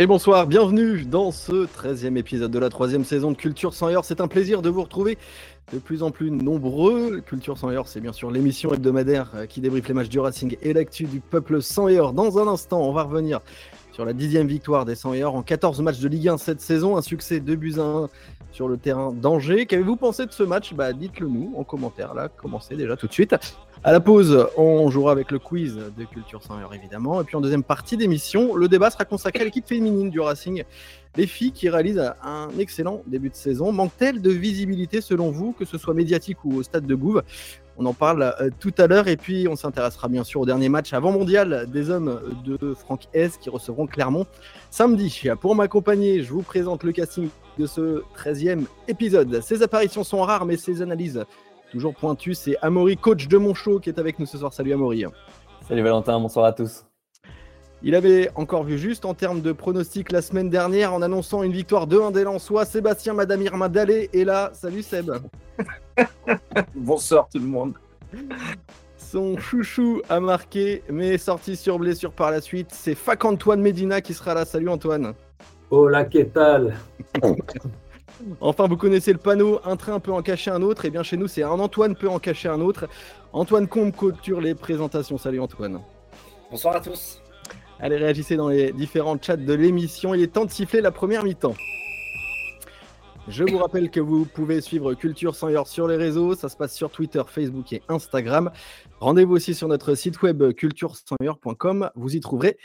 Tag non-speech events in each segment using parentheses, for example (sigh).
Et bonsoir, bienvenue dans ce 13e épisode de la troisième saison de Culture sans heure. C'est un plaisir de vous retrouver de plus en plus nombreux. Culture sans heure, c'est bien sûr l'émission hebdomadaire euh, qui débriefe les matchs du Racing et l'actu du peuple sans heure. Dans un instant, on va revenir sur la dixième victoire des 100 heures en 14 matchs de Ligue 1 cette saison. Un succès de buts à 1 sur le terrain d'Angers. Qu'avez-vous pensé de ce match? Bah, Dites-le nous en commentaire, là, commencez déjà tout de suite. À la pause, on jouera avec le quiz de Culture 100 heures évidemment. Et puis en deuxième partie d'émission, le débat sera consacré à l'équipe féminine du Racing. Les filles qui réalisent un excellent début de saison manquent-elles de visibilité selon vous, que ce soit médiatique ou au stade de Gouve On en parle euh, tout à l'heure et puis on s'intéressera bien sûr au dernier match avant mondial des hommes de Franck S qui recevront Clermont samedi. Pour m'accompagner, je vous présente le casting de ce 13e épisode. Ces apparitions sont rares mais ces analyses toujours pointues. C'est Amaury, coach de mon show, qui est avec nous ce soir. Salut Amaury. Salut Valentin, bonsoir à tous. Il avait encore vu juste en termes de pronostics la semaine dernière en annonçant une victoire de 1 des Lensois. Sébastien Madame Irma Dallé est là. Salut Seb. (laughs) Bonsoir tout le monde. Son chouchou a marqué, mais sorti sur blessure par la suite. C'est Fac Antoine Medina qui sera là. Salut Antoine. Hola, que tal? (laughs) Enfin, vous connaissez le panneau, un train peut en cacher un autre. Et bien chez nous, c'est un Antoine peut en cacher un autre. Antoine Combe clôture les présentations. Salut Antoine. Bonsoir à tous. Allez, réagissez dans les différents chats de l'émission. Il est temps de siffler la première mi-temps. Je vous rappelle que vous pouvez suivre Culture sans sur les réseaux. Ça se passe sur Twitter, Facebook et Instagram. Rendez-vous aussi sur notre site web culture-sans-heure.com. Vous y trouverez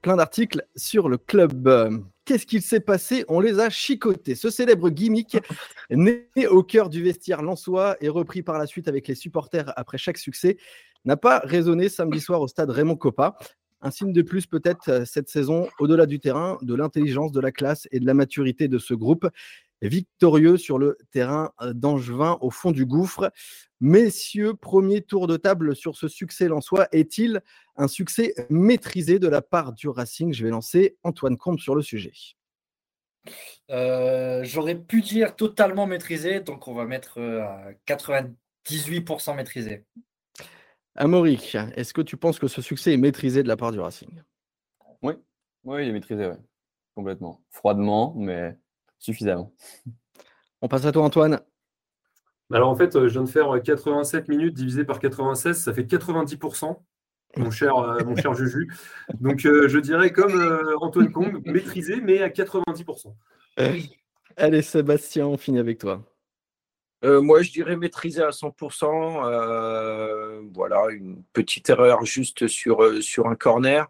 plein d'articles sur le club. Qu'est-ce qu'il s'est passé? On les a chicotés. Ce célèbre gimmick, (laughs) né au cœur du vestiaire lensois et repris par la suite avec les supporters après chaque succès, n'a pas résonné samedi soir au stade Raymond Coppa. Un signe de plus peut-être euh, cette saison, au-delà du terrain, de l'intelligence, de la classe et de la maturité de ce groupe, victorieux sur le terrain euh, d'Angevin au fond du gouffre. Messieurs, premier tour de table sur ce succès lensois. Est-il un succès maîtrisé de la part du Racing? Je vais lancer Antoine Combe sur le sujet. Euh, j'aurais pu dire totalement maîtrisé, donc on va mettre à 98% maîtrisé. Amaury, est-ce que tu penses que ce succès est maîtrisé de la part du Racing? Oui, oui, il est maîtrisé, complètement. Froidement, mais suffisamment. On passe à toi, Antoine. Alors en fait, je viens de faire 87 minutes divisé par 96, ça fait 90%, mon cher, euh, mon cher Juju. Donc euh, je dirais comme euh, Antoine Combe, maîtrisé, mais à 90%. Allez, Sébastien, on finit avec toi. Euh, moi, je dirais maîtriser à 100%. Euh, voilà, une petite erreur juste sur, euh, sur un corner.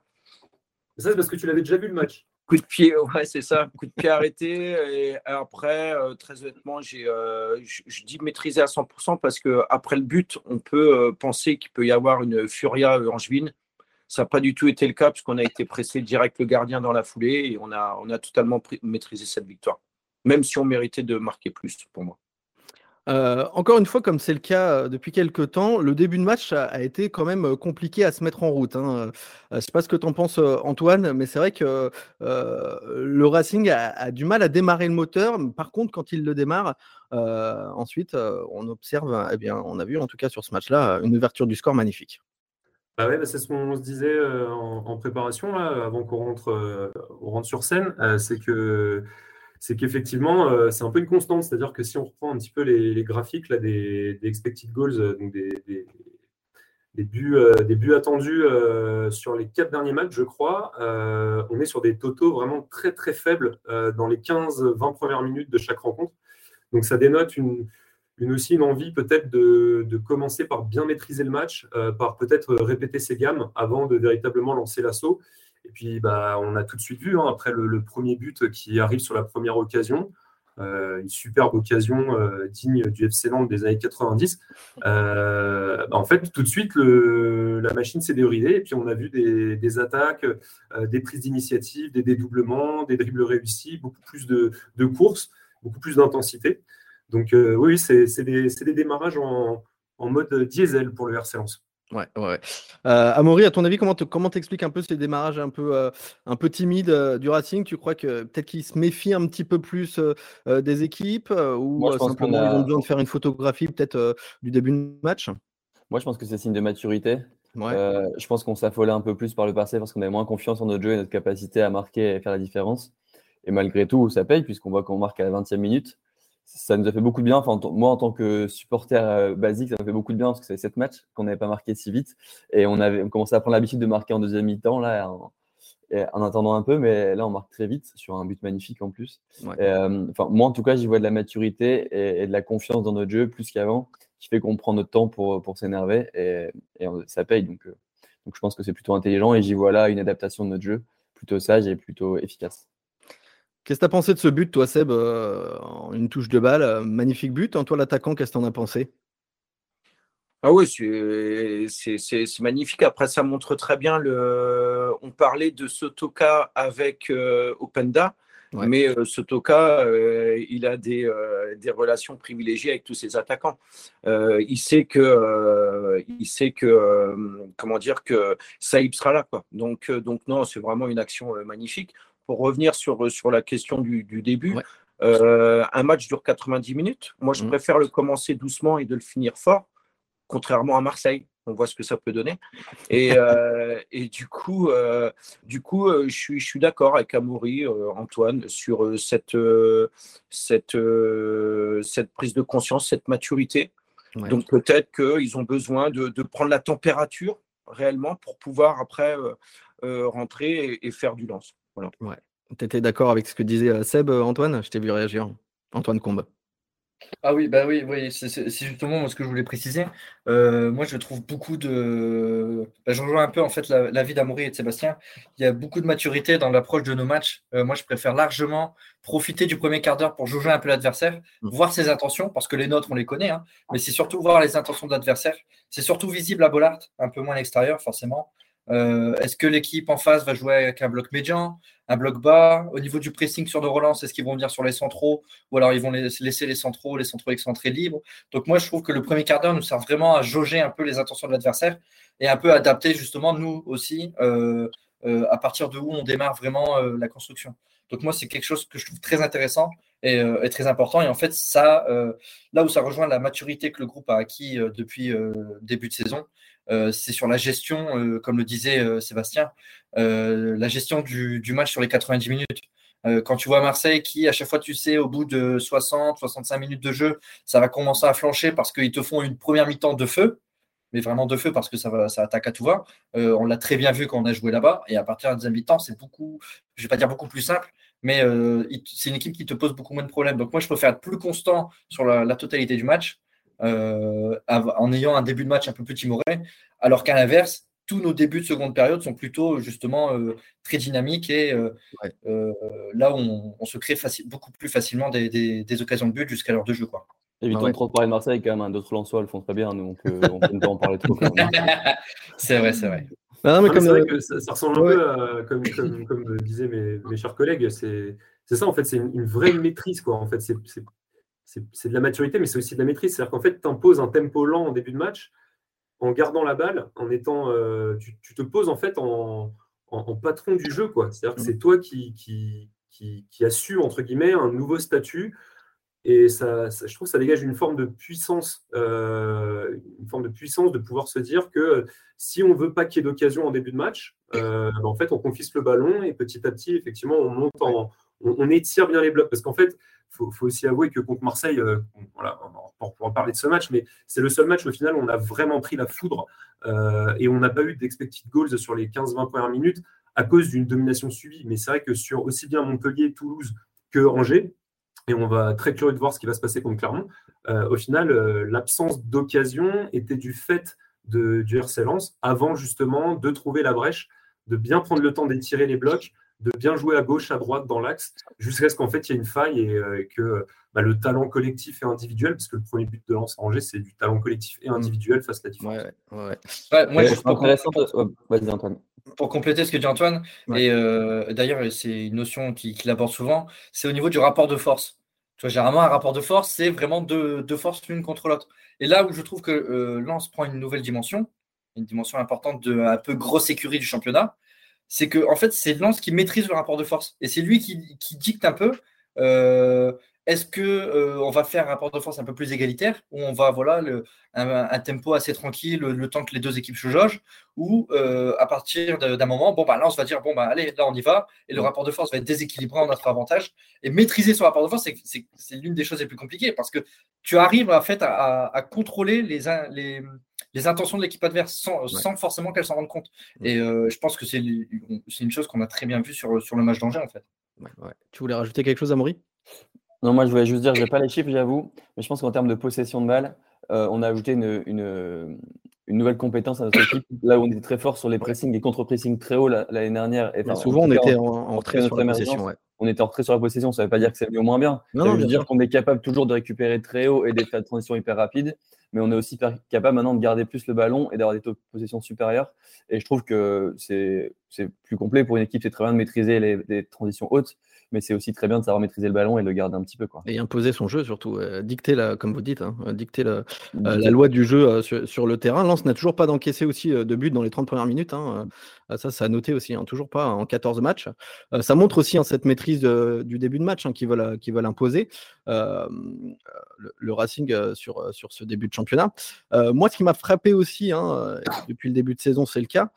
Ça, c'est parce que tu l'avais déjà vu le match. Coup de pied, (laughs) ouais, c'est ça. Coup de pied arrêté. Et après, très honnêtement, j'ai, je dis maîtriser à 100% parce qu'après le but, on peut penser qu'il peut y avoir une furia angevine. Ça n'a pas du tout été le cas puisqu'on a été pressé direct le gardien dans la foulée et on a, on a totalement maîtrisé cette victoire. Même si on méritait de marquer plus pour moi. Euh, encore une fois, comme c'est le cas depuis quelques temps, le début de match a, été quand même compliqué à se mettre en route. Hein. ne sais pas ce que tu en penses, Antoine, mais c'est vrai que le Racing a, du mal à démarrer le moteur. Par contre, quand il le démarre, ensuite, on observe, eh bien, on a vu en tout cas sur ce match-là une ouverture du score magnifique. Bah ouais, bah c'est ce qu'on se disait en, préparation avant qu'on rentre, rentre sur scène, c'est que c'est qu'effectivement, euh, c'est un peu une constante. C'est-à-dire que si on reprend un petit peu les, graphiques là, des, expected goals, euh, donc des, buts, euh, des buts attendus sur les quatre derniers matchs, je crois, on est sur des totaux vraiment très très faibles dans les 15-20 premières minutes de chaque rencontre. Donc ça dénote une, aussi une envie peut-être de, de, commencer par bien maîtriser le match, par peut-être répéter ses gammes avant de véritablement lancer l'assaut. Et puis, bah, on a tout de suite vu, hein, après le, premier but qui arrive sur la première occasion, euh, une superbe occasion euh, digne du FC Nantes des années 90. Euh, bah, en fait, tout de suite, la machine s'est déridée et puis on a vu des, attaques, des prises d'initiative, des dédoublements, des dribbles réussis, beaucoup plus de, courses, beaucoup plus d'intensité. Donc oui, c'est des, démarrages en, en, mode diesel pour le RC Lens. Ouais, ouais. Euh, Amaury, à ton avis, comment comment t'expliques un peu ces démarrages un peu euh, un peu timides euh, du Racing? Tu crois que peut-être qu'ils se méfient un petit peu plus des équipes ou simplement ils ont besoin de faire une photographie peut-être du début de match? Moi, je pense que c'est signe de maturité. Euh, je pense qu'on s'affolait un peu plus par le passé parce qu'on avait moins confiance en notre jeu et notre capacité à marquer et faire la différence. Et malgré tout, ça paye puisqu'on voit qu'on marque à la 20e minute. Ça nous a fait beaucoup de bien. Enfin, moi, en tant que supporter euh, basique, ça m'a fait beaucoup de bien parce que c'est sept matchs qu'on n'avait pas marqué si vite. Et on avait commencé à prendre l'habitude de marquer en deuxième mi-temps, là, en, attendant un peu. Mais là, on marque très vite sur un but magnifique en plus. Euh, enfin, moi, en tout cas, j'y vois de la maturité et, de la confiance dans notre jeu plus qu'avant, qui fait qu'on prend notre temps pour, pour s'énerver et, ça paye. Donc, euh, donc, je pense que c'est plutôt intelligent et j'y vois là une adaptation de notre jeu plutôt sage et plutôt efficace. Qu'est-ce que tu as pensé de ce but, toi, Seb euh, Une touche de balle, euh, magnifique but. En toi, l'attaquant, qu'est-ce que tu en as pensé? Ah oui, c'est magnifique. Après, ça montre très bien le. On parlait de Sotoka avec euh, Openda, mais Sotoka, il a des, des, relations privilégiées avec tous ses attaquants. il sait que, il sait que, comment dire, que Saïb sera là, quoi. Donc, donc non, c'est vraiment une action magnifique pour revenir sur, sur la question du, début, euh, un match dure 90 minutes. Moi, je mmh. préfère le commencer doucement et de le finir fort, contrairement à Marseille. On voit ce que ça peut donner. (laughs) Et, euh, et du coup, euh, du coup je suis, je suis d'accord avec Amaury, Antoine, sur cette, cette, cette prise de conscience, cette maturité. Donc peut-être qu'ils ont besoin de, de, prendre la température réellement pour pouvoir après rentrer et, et, faire du lance. Ouais. Tu étais d'accord avec ce que disait Seb, Antoine? Je t'ai vu réagir. Antoine Combe. Ah oui, bah oui, oui, c'est justement ce que je voulais préciser. Euh, moi, je trouve beaucoup de. Bah, je rejoins un peu en fait l'avis la d'Amaury et de Sébastien. Il y a beaucoup de maturité dans l'approche de nos matchs. moi, je préfère largement profiter du premier quart d'heure pour jauger un peu l'adversaire, mmh. voir ses intentions, parce que les nôtres, on les connaît, hein, mais c'est surtout voir les intentions de l'adversaire. C'est surtout visible à Bollard, un peu moins à l'extérieur, forcément. Euh, est-ce que l'équipe en face va jouer avec un bloc médian, un bloc bas? Au niveau du pressing sur de relance, est-ce qu'ils vont venir sur les centraux? Ou alors ils vont laisser les centraux, les centraux excentrés libres? Donc moi, je trouve que le premier quart d'heure nous sert vraiment à jauger un peu les intentions de l'adversaire et un peu adapter justement nous aussi euh, euh, à partir de où on démarre vraiment la construction. Donc moi, c'est quelque chose que je trouve très intéressant et, très important. Et en fait, ça, là où ça rejoint la maturité que le groupe a acquis depuis début de saison, c'est sur la gestion, euh, comme le disait euh, Sébastien, la gestion du, match sur les 90 minutes. quand tu vois Marseille qui, à chaque fois, tu sais, au bout de 60, 65 minutes de jeu, ça va commencer à flancher parce qu'ils te font une première mi-temps de feu, mais vraiment de feu parce que ça, va, ça attaque à tout va. on l'a très bien vu quand on a joué là-bas. Et à partir de la deuxième mi-temps, c'est beaucoup, je ne vais pas dire beaucoup plus simple, mais c'est une équipe qui te pose beaucoup moins de problèmes. Donc moi, je préfère être plus constant sur la totalité du match euh, en ayant un début de match un peu plus timoré, alors qu'à l'inverse, tous nos débuts de seconde période sont plutôt justement euh, très dynamiques et euh, là on, on, se crée beaucoup plus facilement des, occasions de but jusqu'à l'heure de jeu. Quoi. Évitons de trop parler de Marseille quand même, hein. d'autres Lensois le font très bien, donc on peut pas en parler trop. (laughs) c'est vrai, c'est vrai. comme, vrai que ça, ressemble un peu à, comme, comme, disaient mes, mes, chers collègues, c'est ça en fait, c'est une, une, vraie maîtrise. Quoi. En fait, c'est c'est de la maturité, mais c'est aussi de la maîtrise. C'est-à-dire qu'en fait, tu imposes un tempo lent en début de match, en gardant la balle, en étant, euh, tu, te poses en fait en, patron du jeu. C'est-à-dire que c'est toi qui, qui, qui, qui as su, entre guillemets, un nouveau statut. Et ça, je trouve que ça dégage une forme de puissance, euh, une forme de puissance de pouvoir se dire que si on veut pas qu'il y ait d'occasion en début de match, euh, ben, en fait, on confisque le ballon et petit à petit, effectivement, on monte en, on, étire bien les blocs. Parce qu'en fait, faut, faut aussi avouer que contre Marseille, euh, voilà, pour, pour, parler de ce match, mais c'est le seul match au final où on a vraiment pris la foudre euh, et on n'a pas eu d'expected goals sur les 15-20 premières minutes à cause d'une domination subie. Mais c'est vrai que sur aussi bien Montpellier, Toulouse que Angers, et on va très curieux de voir ce qui va se passer contre Clermont, euh, au final, l'absence d'occasion était du fait du RC avant justement de trouver la brèche, de bien prendre le temps d'étirer les blocs de bien jouer à gauche, à droite dans l'axe, jusqu'à ce qu'en fait il y ait une faille et euh, que bah, le talent collectif et individuel, parce que le premier but de Lance à Angers, c'est du talent collectif et individuel face à la différence. moi, je intéressant. Antoine. Pour compléter ce que dit Antoine, et euh, d'ailleurs c'est une notion qu'il qui aborde souvent, c'est au niveau du rapport de force. Tu vois, généralement, un rapport de force, c'est vraiment deux, forces l'une contre l'autre. Et là où je trouve que euh, Lance prend une nouvelle dimension, une dimension importante de un peu grosse sécurité du championnat, c'est que en fait, c'est Lance qui maîtrise le rapport de force. Et c'est lui qui, dicte un peu euh, est-ce que euh, on va faire un rapport de force un peu plus égalitaire, où on va voilà le, un, tempo assez tranquille, le, temps que les deux équipes se jaugent, ou euh, à partir d'un moment, bon bah là on se va dire bon bah allez là on y va, et le rapport de force va être déséquilibré en notre avantage. Et maîtriser son rapport de force, c'est l'une des choses les plus compliquées parce que tu arrives en fait à, contrôler les, les, les, intentions de l'équipe adverse sans, forcément qu'elle s'en rende compte. Et euh, je pense que c'est une chose qu'on a très bien vu sur, sur le match d'Angers en fait. Tu voulais rajouter quelque chose, Amaury? Non, moi je voulais juste dire, je n'ai pas les chiffres, j'avoue, mais je pense qu'en termes de possession de balle, euh, on a ajouté une, une, nouvelle compétence à notre équipe. Là où on était très fort sur les pressings et contre-pressing très haut l'année dernière. Et, souvent, on était en, en, retrait sur la possession. On était en retrait sur la possession, ça ne veut pas dire que c'est mieux ou moins bien. ça veut dire qu'on est capable toujours de récupérer très haut et de faire des transitions hyper rapides, mais on est aussi capable maintenant de garder plus le ballon et d'avoir des taux de possession supérieurs. Et je trouve que c'est plus complet pour une équipe, c'est très bien de maîtriser les, les transitions hautes mais c'est aussi très bien de savoir maîtriser le ballon et le garder un petit peu. Quoi. Et imposer son jeu surtout, euh, dicter, la, comme vous dites, hein, euh, dicter la, euh, la, loi du jeu sur, le terrain. Lens n'a toujours pas d'encaissé aussi de but dans les 30 premières minutes. Hein, ça, ça a noté aussi, hein, toujours pas en 14 matchs. ça montre aussi cette maîtrise du début de match qu'ils veulent, qu veulent imposer. Le, Racing sur, sur ce début de championnat. moi, ce qui m'a frappé aussi, depuis le début de saison, c'est le cas.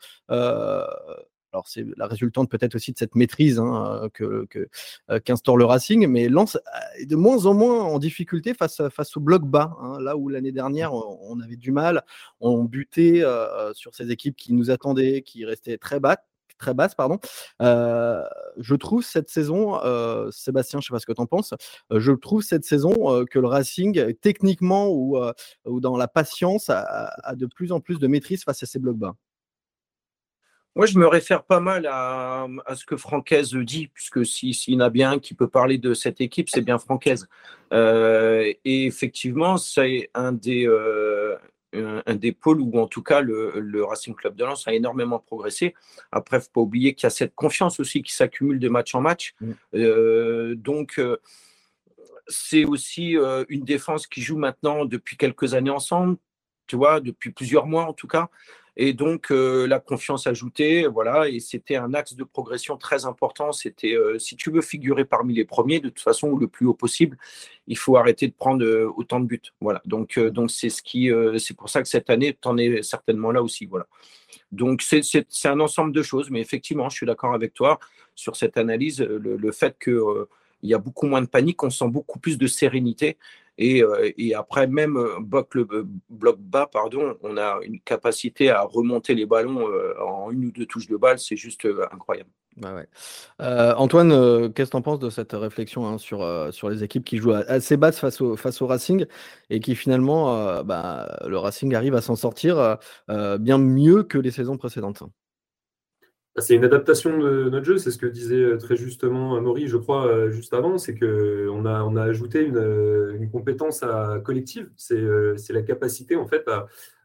Alors, c'est la résultante peut-être aussi de cette maîtrise hein, que, euh, qu'instaure le Racing, mais Lens est de moins en moins en difficulté face, face au bloc bas. Hein. là où l'année dernière, on avait du mal, on butait euh, sur ces équipes qui nous attendaient, qui restaient très bas, très basse, pardon. Euh, je trouve cette saison, Sébastien, je sais pas ce que tu en penses, je trouve cette saison que le Racing, techniquement ou, ou dans la patience, a, a, de plus en plus de maîtrise face à ces blocs bas. Moi, je me réfère pas mal à, ce que Francaise dit, puisque s'il y en a bien qui peut parler de cette équipe, c'est bien Francaise. Euh, et effectivement, c'est un des, euh, un, des pôles où, en tout cas, le, Racing Club de Lens a énormément progressé. Après, il ne faut pas oublier qu'il y a cette confiance aussi qui s'accumule de match en match. Mm. Euh, donc, c'est aussi une défense qui joue maintenant depuis quelques années ensemble, tu vois, depuis plusieurs mois en tout cas. Et donc, euh, la confiance ajoutée, voilà, et c'était un axe de progression très important. C'était, euh, si tu veux figurer parmi les premiers, de toute façon, ou le plus haut possible, il faut arrêter de prendre euh, autant de buts. Voilà, donc, c'est ce qui, c'est pour ça que cette année, tu en es certainement là aussi. Voilà. Donc, c'est un ensemble de choses, mais effectivement, je suis d'accord avec toi sur cette analyse, le, fait qu'il il y a beaucoup moins de panique, on sent beaucoup plus de sérénité. Euh, et, après, même euh, euh, bloc bas, pardon, on a une capacité à remonter les ballons en une ou deux touches de balle, c'est juste incroyable. Bah Antoine, qu'est-ce que tu en penses de cette réflexion hein, sur, sur les équipes qui jouent assez basses face au, Racing et qui finalement, bah, le Racing arrive à s'en sortir bien mieux que les saisons précédentes? C'est une adaptation de notre jeu, c'est ce que disait euh, très justement Maury, je crois, euh, juste avant, c'est qu'on a, on a ajouté une, euh, compétence collective, c'est la capacité en fait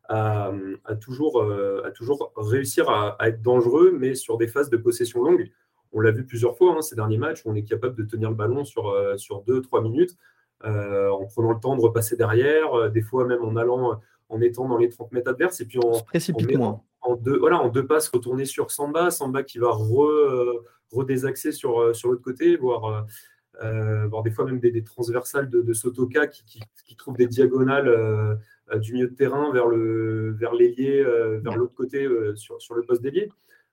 à, toujours, à toujours réussir à, être dangereux, mais sur des phases de possession longue. On l'a vu plusieurs fois hein, ces derniers matchs, où on est capable de tenir le ballon sur, sur 2-3 minutes, en prenant le temps de repasser derrière, des fois même en allant, en étant dans les 30 mètres adverses, et puis en, en, en deux, voilà, en deux passes retourner sur Samba, Samba qui va re, euh, redésaxer sur, euh, sur l'autre côté, voire, euh, voire, des fois même des, transversales de, Sotoka qui, qui, trouve des diagonales du milieu de terrain vers le vers l'ailier, vers l'autre côté sur, sur le poste d'ailier.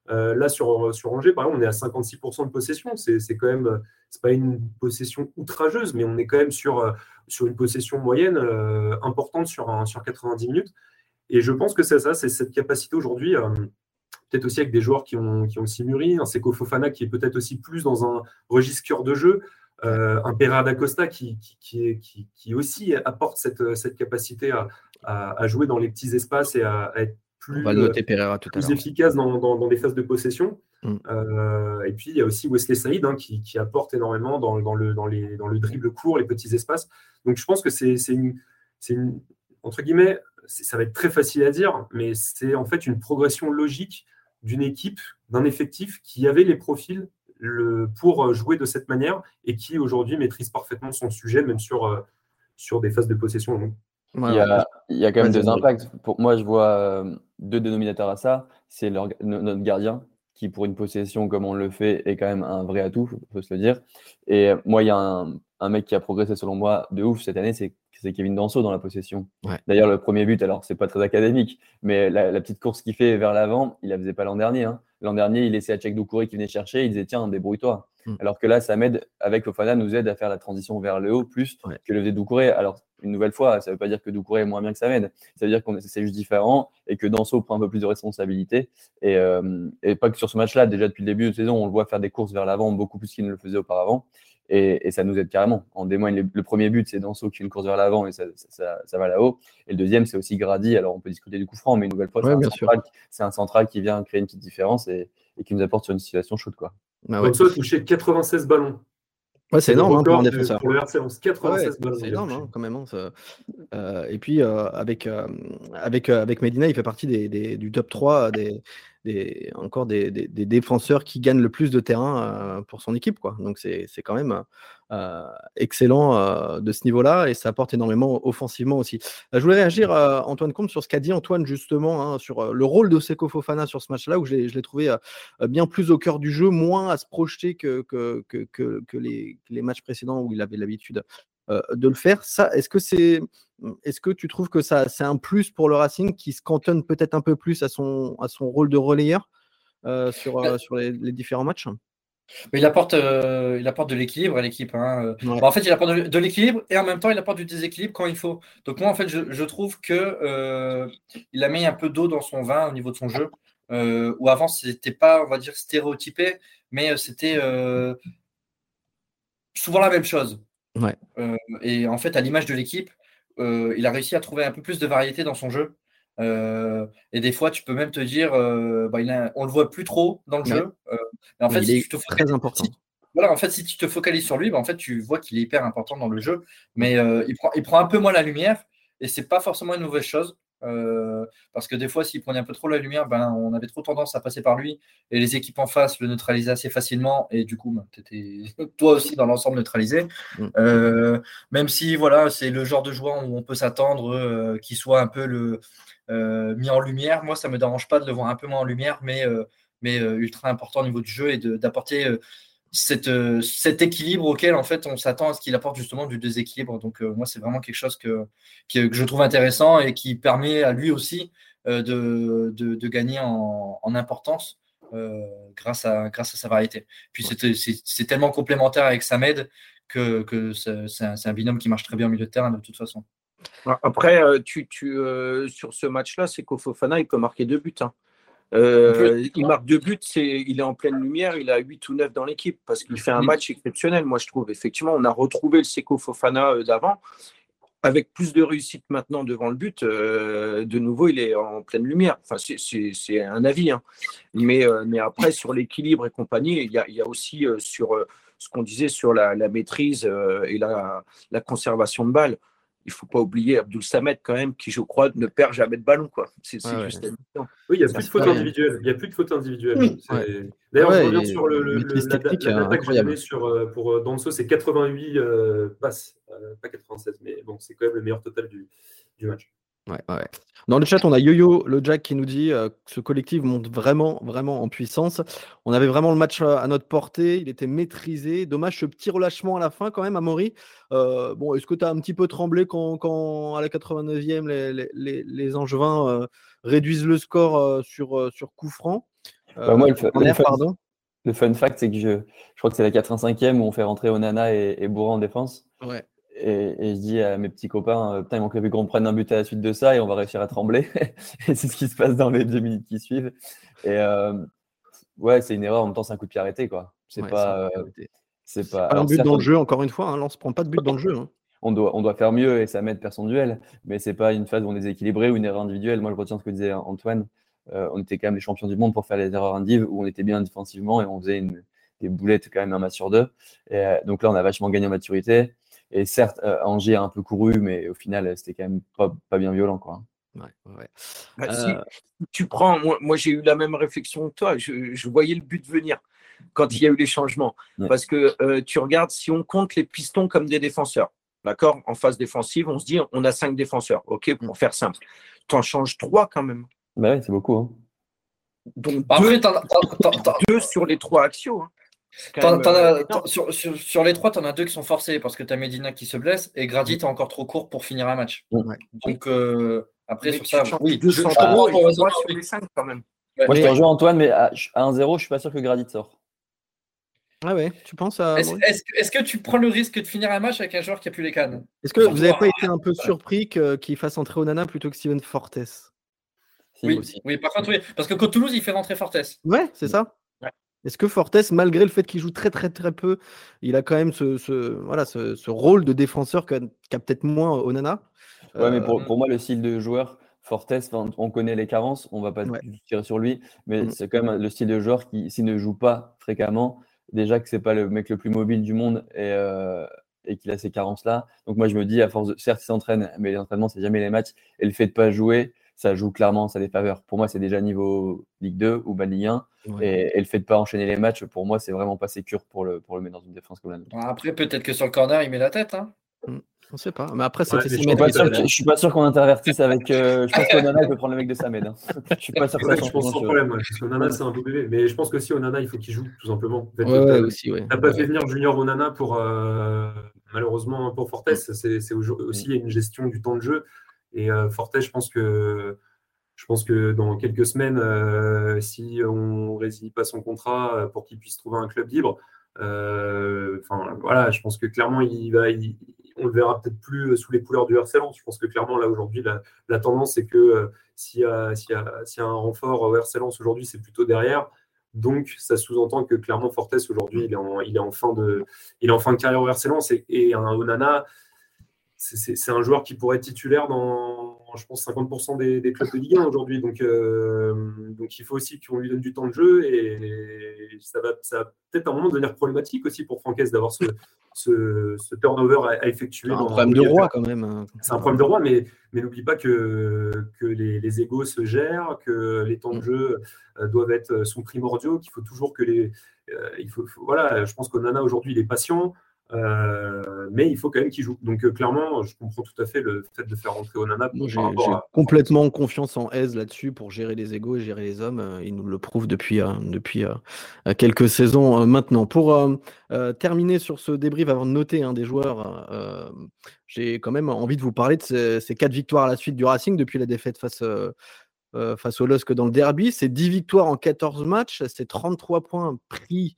là, sur, sur Angers, par exemple, on est à 56% de possession. C'est quand même, c'est pas une possession outrageuse, mais on est quand même sur, sur une possession moyenne importante sur, un, sur 90 minutes. Et je pense que c'est ça, c'est cette capacité aujourd'hui, euh, peut-être aussi avec des joueurs qui ont, qui ont aussi mûri, un Seko Fofana qui est peut-être aussi plus dans un registre cœur de jeu, euh, un Pereira d'Acosta qui, qui, qui, qui, aussi apporte cette, cette capacité à, à, jouer dans les petits espaces et à, être plus, plus efficace dans, dans, des phases de possession. Mm. Euh, et puis il y a aussi Wesley Saïd hein, qui, apporte énormément dans, dans, le, dans, les, dans le dribble court, les petits espaces. Donc je pense que c'est une, une, entre guillemets, ça va être très facile à dire, mais c'est en fait une progression logique d'une équipe, d'un effectif qui avait les profils pour jouer de cette manière et qui aujourd'hui maîtrise parfaitement son sujet, même sur, euh, sur des phases de possession il, y a, il, y a, quand même des impacts. Pour moi, je vois euh, deux dénominateurs à ça. C'est notre gardien qui, pour une possession comme on le fait, est quand même un vrai atout, il faut se le dire. Et moi, il y a un, un, mec qui a progressé, selon moi, de ouf cette année, c'est Kevin Danso dans la possession. D'ailleurs, le premier but, alors c'est pas très académique, mais la, petite course qu'il fait vers l'avant, il la faisait pas l'an dernier. Hein. L'an dernier, il laissait à Tchèque Doucouré qui venait chercher, il disait tiens, débrouille-toi. Mm. Alors que là, ça m'aide, avec Fofana, nous aide à faire la transition vers le haut plus que le faisait Doucouré. Alors, une nouvelle fois, ça ne veut pas dire que Doucouré est moins bien que Samed. Ça veut dire que c'est juste différent et que Danso prend un peu plus de responsabilité. Euh, et, pas que sur ce match-là, déjà depuis le début de saison, on le voit faire des courses vers l'avant beaucoup plus qu'il ne le faisait auparavant. Et, ça nous aide carrément. En témoigne le, premier but, c'est Danso qui fait une course vers l'avant et ça, va là-haut. Et le deuxième, c'est aussi Grady. Alors on peut discuter du coup franc, mais une nouvelle fois, c'est un, central qui vient créer une petite différence et, qui nous apporte sur une situation chaude. Quoi. Ah Danso a touché 96 ballons. Ouais, c'est énorme hein, pour un défenseur. Pour le RC 96 ballons. C'est énorme hein, quand même. Hein, euh, et puis euh, avec, euh, avec, avec Medina, il fait partie des, du top 3 des, des, encore des, défenseurs qui gagnent le plus de terrain pour son équipe. Quoi. Donc c'est quand même excellent de ce niveau-là et ça apporte énormément offensivement aussi. je voulais réagir, Antoine Comte, sur ce qu'a dit Antoine justement, sur le rôle de Seko Fofana sur ce match-là, où je l'ai trouvé bien plus au cœur du jeu, moins à se projeter que, que, que, que les, les, matchs précédents où il avait l'habitude de le faire. Ça, est-ce que c'est est-ce que tu trouves que ça, c'est un plus pour le Racing qui se cantonne peut-être un peu plus à son, à son rôle de relayeur euh, sur, bah euh, sur les, différents matchs? Mais il apporte, euh, il apporte de l'équilibre à l'équipe. Hein. en fait, il apporte de, l'équilibre et en même temps, il apporte du déséquilibre quand il faut. Donc moi, en fait, je, je trouve que il a mis un peu d'eau dans son vin au niveau de son jeu. où avant, c'était pas, on va dire, stéréotypé, mais c'était souvent la même chose. Ouais. et en fait, à l'image de l'équipe, euh, il a réussi à trouver un peu plus de variété dans son jeu. Euh, et des fois, tu peux même te dire, euh, bah, on le voit plus trop dans le jeu. en fait, si tu te très important. voilà, en fait, si tu te focalises sur lui, bah, en fait, tu vois qu'il est hyper important dans le jeu, mais il, prend, il prend un peu moins la lumière et c'est pas forcément une mauvaise chose. Euh, parce que des fois, s'il prenait un peu trop la lumière, ben, on avait trop tendance à passer par lui et les équipes en face le neutralisaient assez facilement et du coup, ben, tu étais (laughs) toi aussi dans l'ensemble neutralisé. Mm. Euh, même si voilà, c'est le genre de joueur où on peut s'attendre euh, qu'il soit un peu le, mis en lumière. Moi, ça me dérange pas de le voir un peu moins en lumière, mais, mais ultra important au niveau du jeu et d'apporter cette, cet équilibre auquel en fait on s'attend à ce qu'il apporte justement du déséquilibre. Donc moi c'est vraiment quelque chose que, que, je trouve intéressant et qui permet à lui aussi de, de, de, gagner en, en importance grâce, à, grâce à sa variété. Puis c'est tellement complémentaire avec Samed que, que c'est un, un, binôme qui marche très bien au milieu de terrain de toute façon. Après, tu, tu, sur ce match-là, c'est qu'Ofofana il peut marquer deux buts. Hein. Euh, il marque deux buts, c'est, il est en pleine lumière, il a 8 ou 9 dans l'équipe parce qu'il fait un match exceptionnel, moi je trouve. Effectivement, on a retrouvé le Seco Fofana euh, d'avant avec plus de réussite maintenant devant le but. Euh, de nouveau, il est en pleine lumière. Enfin, c'est, un avis. Hein. Mais, mais après, sur l'équilibre et compagnie, il y a, il y a aussi sur ce qu'on disait sur la, la maîtrise et la, la conservation de balles il faut pas oublier Abdul Samed quand même, qui je crois ne perd jamais de ballon. Quoi. C'est, juste Oui, il n'y a plus de fautes individuelles. Il y a plus de fautes individuelles. D'ailleurs, je reviens sur le, le, la, que sur, euh, pour euh, Danso, c'est 88 euh, passes, pas 96, mais bon, c'est quand même le meilleur total du, du match. Dans le chat, on a Yo-Yo, le Jack, qui nous dit euh, que ce collectif monte vraiment, vraiment en puissance. On avait vraiment le match à notre portée, il était maîtrisé. Dommage ce petit relâchement à la fin, quand même, à Maury. Euh, bon, est-ce que tu as un petit peu tremblé quand, à la 89e, les, les, les, Angevins euh, réduisent le score sur, sur coup franc? Bah, moi, le, fun, le, fun, fact, c'est que je, je crois que c'est la 85e où on fait rentrer Onana et, et Bourra en défense. Ouais. Et, je dis à mes petits copains, euh, putain, il manquerait plus qu'on prenne un but à la suite de ça et on va réussir à trembler. (laughs) et c'est ce qui se passe dans les deux minutes qui suivent. Et euh, ouais, c'est une erreur. En même temps, c'est un coup de pied arrêté, quoi. C'est pas. c'est pas. un but dans le jeu, encore une fois. Hein, on se prend pas de but dans le jeu. Hein. On doit, on doit faire mieux et ça m'aide faire son duel. Mais c'est pas une phase où on est équilibré ou une erreur individuelle. Moi, je retiens ce que disait Antoine. Euh, on était quand même les champions du monde pour faire les erreurs individuelles où on était bien défensivement et on faisait une, des boulettes quand même un match sur deux. Et, donc là, on a vachement gagné en maturité. Et certes, euh, Angers a un peu couru, mais au final, c'était quand même pas, pas, bien violent. Quoi. Ouais, ouais. Bah, si euh, tu prends, moi, moi j'ai eu la même réflexion que toi. Je, je, voyais le but venir quand il y a eu les changements. Parce que euh, tu regardes, si on compte les pistons comme des défenseurs, d'accord En phase défensive, on se dit on a cinq défenseurs, ok, pour mm. faire simple. Tu en changes trois quand même. Bah ouais, c'est beaucoup. Hein. Donc Bah, deux sur les trois axiaux. hein. C'est quand t'en- même, t'en euh, as- énorme. t'en- sur, sur- sur les trois, tu en as deux qui sont forcés parce que tu as Medina qui se blesse et Gradit est encore trop court pour finir un match. Ouais. Donc, euh, après, Mais sur tu ça, oui, deux je, je centraux comprends et ton trois raisonnement, sur oui. les cinq quand même. Moi, je te rejoins, Antoine, mais à, à 1-0, je suis pas sûr que Gradit sort. Ah ouais, tu penses à. Est-ce est-ce que- est-ce que tu prends le risque de finir un match avec un joueur qui a plus les cannes? Est-ce que vous n'avez pas été un peu surpris que- qu'il fasse entrer Onana plutôt que Steven Fortes? Oui, aussi. oui, par contre, oui. Parce que contre Toulouse, il fait rentrer Fortes. Ouais, c'est ça. Est-ce que Fortes, malgré le fait qu'il joue très très très peu, il a quand même ce, ce- voilà, ce, ce rôle de défenseur qu'a qu'a peut-être moins Onana? Ouais, mais Euh, pour, pour moi, le style de joueur, Fortes, on connaît les carences, on va pas Ouais. tirer sur lui, mais Mm. c'est quand même le style de joueur qui, s'il ne joue pas fréquemment, déjà que c'est pas le mec le plus mobile du monde et, euh, et qu'il a ces carences-là. Donc moi, je me dis, à force de, certes, il s'entraîne, mais les entraînements, c'est jamais les matchs, et le fait de pas jouer, ça joue clairement en sa défaveur. Pour moi, c'est déjà niveau Ligue 2 ou bas Ligue 1, Ouais. et, et le fait de pas enchaîner les matchs, pour moi, c'est vraiment pas sécure pour le, pour le mettre dans une défense comme la nôtre. Après, peut-être que sur le corner, il met la tête. Hein. On sait pas. Mais après, Ouais, c'était mais je suis pas sûr, je suis pas sûr qu'on intervertisse avec. euh, je pense qu'Onana, il peut prendre le mec de Samed. Hein. Je suis pas sûr que Ouais, je pense sans problème, ouais, parce qu'Onana, c'est un beau bébé. Mais je pense qu'aussi, Onana, il faut qu'il joue, tout simplement. En fait, Ouais, t'as- ouais, aussi. T'as pas fait venir Junior Onana pour euh, malheureusement pour Fortes, c'est c'est au- aussi une gestion du temps de jeu. Et euh, Fortes, je pense que je pense que dans quelques semaines, euh, si on résilie pas son contrat euh, pour qu'il puisse trouver un club libre, voilà, je pense que clairement il va, on le verra peut-être plus sous les couleurs du RC. Je pense que clairement là aujourd'hui la, tendance c'est que s'il y, s'il y, a- un renfort au RC aujourd'hui, c'est plutôt derrière. Donc, ça sous-entend que clairement Fortes aujourd'hui, il il est en fin de, il est en fin de carrière au RC Lens et, et un Onana, c'est- un joueur qui pourrait être titulaire dans, je pense, 50% des, des clubs de Ligue 1 aujourd'hui. Donc, euh, donc, il faut aussi qu'on lui donne du temps de jeu et ça va, ça va peut-être à un moment devenir problématique aussi pour Francaise d'avoir ce, ce, ce turnover à, à effectuer. C'est un problème de roi quand même. hein. c'est un problème de roi, mais, mais n'oublie pas que, que les, les égos se gèrent, que les temps de jeu euh, doivent être euh, sont primordiaux, qu'il faut toujours que les. euh, il faut, faut- voilà, je pense qu'Onana aujourd'hui il est patient, euh, mais il faut quand même qu'il joue. Donc euh, clairement, je comprends tout à fait le fait de faire rentrer Onana j'ai à. complètement confiance en Aise là-dessus pour gérer les égos et gérer les hommes. Euh, Il nous le prouve depuis, depuis quelques saisons maintenant. Pour terminer sur ce débrief, avant de noter un des joueurs, j'ai quand même envie de vous parler de ces, ces quatre victoires à la suite du Racing depuis la défaite face, face au LOSC dans le derby. C'est 10 victoires en 14 matchs, c'est 33 points pris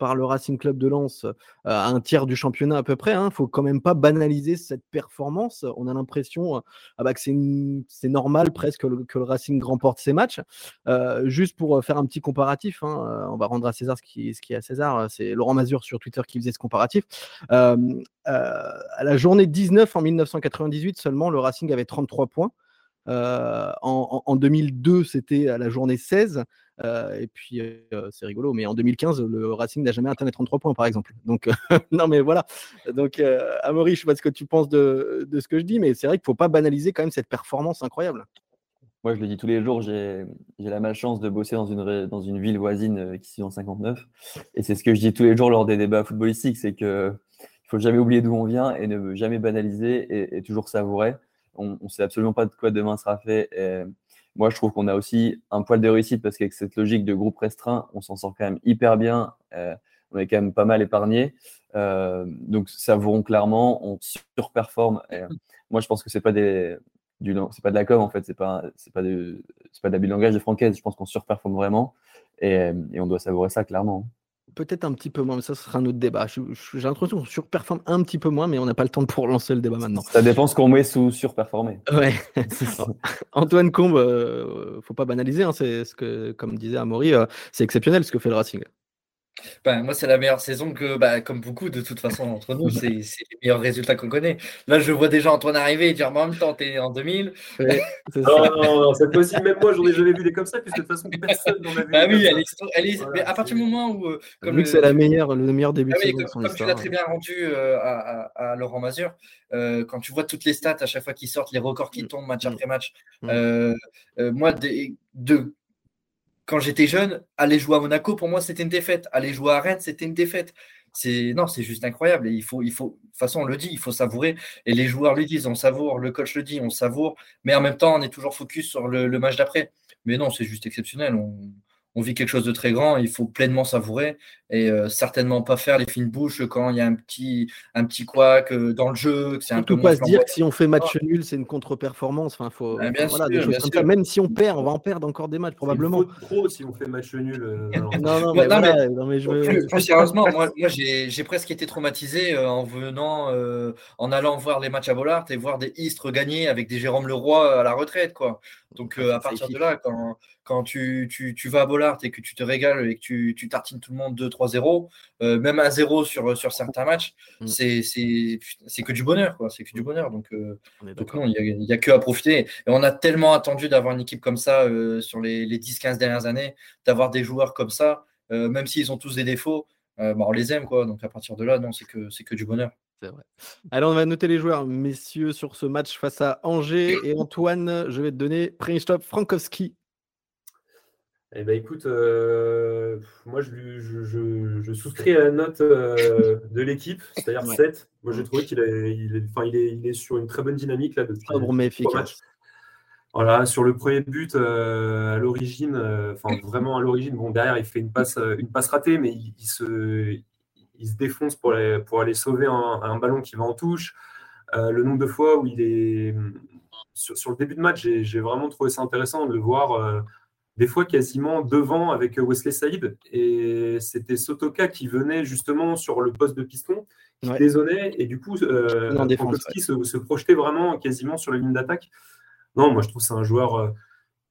par le Racing Club de Lens euh, à un tiers du championnat à peu près. Il ne faut quand même pas banaliser cette performance. On a l'impression euh, ah bah, que c'est normal presque que le, Racing remporte ses matchs. Euh, juste pour faire un petit comparatif, hein, on va rendre à César ce qui, ce qui à César. C'est Laurent Mazur sur Twitter qui faisait ce comparatif. À la journée 19 en 1998 seulement, le Racing avait 33 points. En 2002, c'était à la journée 16. Euh, et puis, euh, c'est rigolo, mais en 2015, le Racing n'a jamais atteint les 33 points, par exemple. Donc, euh, (laughs) non, mais voilà. Donc, Amaury, je sais pas ce que tu penses de, ce que je dis, mais c'est vrai qu'il ne faut pas banaliser quand même cette performance incroyable. Moi, je le dis tous les jours, j'ai la malchance de bosser dans une, ville voisine qui est en 59. Et c'est ce que je dis tous les jours lors des débats footballistiques, c'est que il faut jamais oublier d'où on vient et ne jamais banaliser et, toujours savourer. On ne sait absolument pas de quoi demain sera fait. Moi, je trouve qu'on a aussi un poil de réussite parce qu'avec cette logique de groupe restreint, on s'en sort quand même hyper bien. Euh, on est quand même pas mal épargné. Euh, donc, savourons clairement, on surperforme. Euh, moi, je pense que c'est pas pas de la com en fait c'est pas pas de c'est pas de langage de francaise je pense qu'on surperforme vraiment et on doit savourer ça clairement Peut-être un petit peu moins, mais ça, ce sera un autre débat. J'ai l'impression qu'on surperforme un petit peu moins, mais on n'a pas le temps pour lancer le débat maintenant. ça dépend ce qu'on met sous surperformer Ouais. (laughs) Antoine Combe, euh, faut pas banaliser, hein, c'est ce que, comme disait Amaury, euh, c'est exceptionnel ce que fait le Racing. Ben, moi, c'est la meilleure saison que, bah, comme beaucoup, de toute façon, entre nous, c'est (laughs) c'est les meilleurs résultats qu'on connaît. Là, je vois déjà Antoine arriver et dire, mais en même temps, t'es en 2000. Ouais, c'est Non, non, non, cette fois-ci, même moi, j'en ai jamais vu des comme ça, puisque de toute façon, personne n'en a vu. Des oui, elle est, elle est- Voilà, mais à partir du c'est- moment où, euh, comme Vu que c'est la meilleure, le meilleur début Ah de saison comme, son comme tu l'as très bien rendu euh, à, à- à Laurent Mazur, euh, quand tu vois toutes les stats à chaque fois qu'ils sortent, les records qui Mm. tombent match après match, Mm. euh, euh, moi, des- de, quand j'étais jeune, aller jouer à Monaco, pour moi, c'était une défaite. Aller jouer à Rennes, c'était une défaite. C'est non, c'est juste incroyable. Il faut, il faut, de toute façon, on le dit, il faut savourer. Et les joueurs le disent, on savoure. Le coach le dit, on savoure. Mais en même temps, on est toujours focus sur le, match d'après. Mais non, c'est juste exceptionnel. On, on vit quelque chose de très grand, il faut pleinement savourer et euh, certainement pas faire les fines bouches quand il y a un petit, un petit couac euh, dans le jeu. C'est un peu pas se dire que si on fait match nul, c'est une contre-performance. Enfin, faut, ah, bien voilà, sûr, des choses comme ça. Même si on perd, on va en perdre encore des matchs probablement. Trop si on fait match nul. Euh, non, non, (laughs) mais, non, mais, non, mais je veux... plus, sérieusement, moi, moi j'ai presque été traumatisé en venant, en allant voir les matchs à Bollard et voir des Istres gagner avec des Jérôme Leroy à la retraite, quoi. Donc à partir de là, quand quand tu, tu, vas à Bollard et que tu te régales et que tu, tu tartines tout le monde 2-3-0, euh, même à 0 sur, sur certains matchs, mm. c'est que du bonheur. C'est que du bonheur. Donc, euh, non, il n'y a, que à profiter. Et on a tellement attendu d'avoir une équipe comme ça euh, sur les, les 10-15 dernières années, d'avoir des joueurs comme ça, même s'ils ont tous des défauts, bah, on les aime. Quoi. Donc à partir de là, non, c'est que, que du bonheur. C'est vrai. Alors, on va noter les joueurs, messieurs, sur ce match face à Angers. Et Antoine, je vais te donner Stop Frankowski eh ben écoute, euh, moi je, je, je, souscris à la note euh, de l'équipe, c'est-à-dire 7. Moi j'ai trouvé qu'il est, il est, enfin, il est, il est sur une très bonne dynamique là depuis mais efficace. Voilà, sur le premier but euh, à l'origine, enfin vraiment à l'origine, bon derrière il fait une passe, une passe ratée, mais il, se, il se défonce pour, aller, pour aller sauver un, un, ballon qui va en touche. le nombre de fois où il est sur, sur le début de match, j'ai vraiment trouvé ça intéressant de le voir des fois quasiment devant avec Wesley Saïd. Et c'était Sotoka qui venait justement sur le poste de piston, qui ouais. et du coup, euh, se, projetait vraiment quasiment sur la ligne d'attaque. Non, moi je trouve c'est un joueur.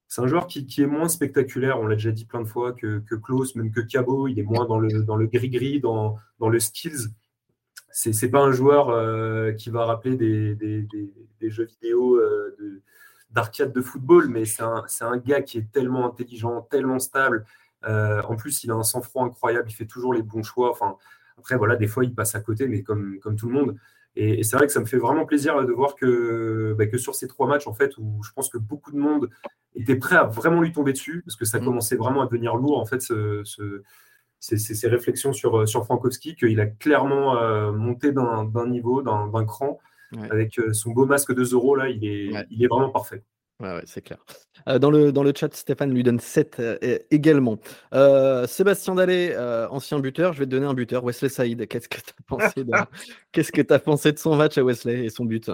C'est un joueur qui, est moins spectaculaire, on l'a déjà dit plein de fois, que, que Klaus, même que Cabo. Il est moins dans le, gris-gris, dans, dans le skills. C'est n'est pas un joueur euh, qui va rappeler des, des, jeux vidéo euh, de, d'arcade de football, mais c'est un, un, gars qui est tellement intelligent, tellement stable. Euh, en plus, il a un sang-froid incroyable, il fait toujours les bons choix. Enfin, après, voilà, des fois, il passe à côté, mais comme, comme tout le monde. Et, c'est vrai que ça me fait vraiment plaisir de voir que, bah, que sur ces trois matchs, en fait, où je pense que beaucoup de monde était prêt à vraiment lui tomber dessus, parce que ça mm. commençait vraiment à devenir lourd, en fait, ce, ce ces, réflexions sur, sur Frankowski, qu'il a clairement euh, monté d'un niveau, d'un cran. Avec euh, son beau masque de Zoro, là, il est, il est vraiment parfait. Ouais, c'est clair. Euh, dans, le, dans le chat, Stéphane lui donne 7 euh, également. Sébastien Dallet, ancien buteur, je vais te donner un buteur, Wesley Saïd. Qu'est-ce que tu as (laughs) pensé de, qu'est-ce que as pensé de son match à Wesley et son but?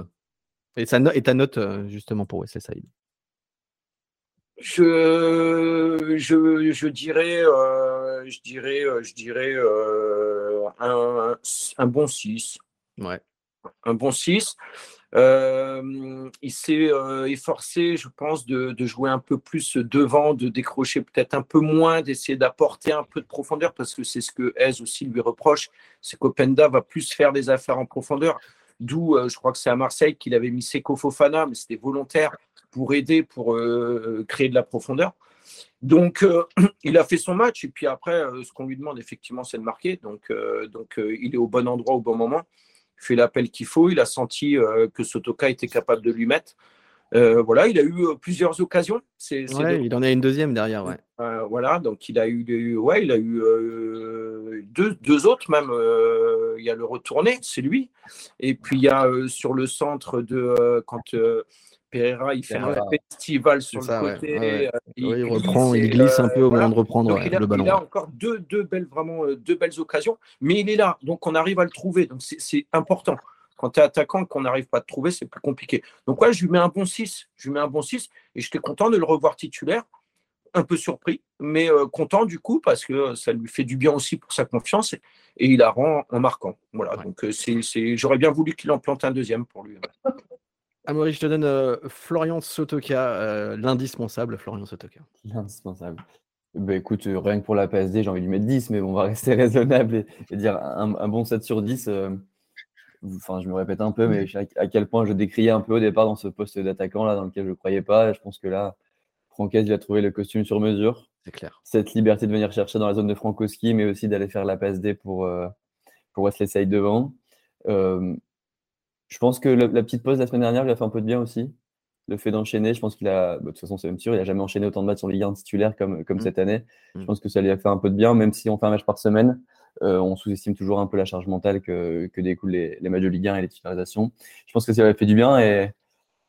Et, sa et ta note justement pour Wesley Saïd je, je, je, dirais, je dirais, je dirais un, un, bon 6. Ouais un bon 6. Euh, il s'est euh, efforcé, je pense, de, jouer un peu plus devant, de décrocher peut-être un peu moins, d'essayer d'apporter un peu de profondeur, parce que c'est ce que Hez aussi lui reproche, c'est qu'Openda va plus faire des affaires en profondeur. D'où, euh, je crois que c'est à Marseille qu'il avait mis Seko Fofana, mais c'était volontaire pour aider, pour créer de la profondeur. Donc, (clears throat) il a fait son match, et puis après, ce qu'on lui demande, effectivement, c'est de marquer. Donc, donc il est au bon endroit au bon moment fait l'appel qu'il faut. Il a senti euh, que Sotoka était capable de lui mettre. Euh, voilà, il a eu euh, plusieurs occasions. C'est, Il en a une deuxième derrière. Ouais. voilà, donc il a eu, ouais, il a eu deux, deux, autres même. il y a le retourné, c'est lui. Et puis il y a sur le centre de quand Pereira, il fait un festival sur le côté. Euh, il, reprend, il glisse un peu au moment de reprendre le ballon. Il a encore deux, deux, belles, vraiment, euh, deux belles occasions, mais il est là, donc on arrive à le trouver. Donc c'est important. Quand tu es attaquant qu'on n'arrive pas à te trouver, c'est plus compliqué. Donc ouais, je lui mets un bon 6. Je lui mets un bon 6 et j'étais content de le revoir titulaire. Un peu surpris, mais euh, content du coup parce que ça lui fait du bien aussi pour sa confiance et, il la rend en marquant. Voilà, donc c'est, j'aurais bien voulu qu'il en plante un deuxième pour lui. (laughs) Amaury, je te donne euh, Florian Sotoka, euh, l'indispensable Florian Sotoka. L'indispensable. Bah, écoute, euh, rien que pour la PSD, j'ai envie de lui mettre 10, mais on va rester (laughs) raisonnable et, dire un, bon 7 sur 10. enfin, je me répète un peu, mais à quel point je décriais un peu au départ dans ce poste d'attaquant là, dans lequel je ne croyais pas. Je pense que là, Francaise, il a trouvé le costume sur mesure. C'est clair. Cette liberté de venir chercher dans la zone de Frankowski, mais aussi d'aller faire la PSD pour, pour Wesley Side devant. Je pense que la, petite pause la semaine dernière lui a fait un peu de bien aussi. Le fait d'enchaîner, je pense qu'il a, bah, de toute façon, c'est même sûr, il n'a jamais enchaîné autant de matchs en Ligue 1 titulaire comme, comme mmh. cette année. Je mmh. pense que ça lui a fait un peu de bien, même si on fait un match par semaine. Euh, on sous-estime toujours un peu la charge mentale que, que découlent les, les, matchs de Ligue 1 et les titularisations. Je pense que ça lui a fait du bien et,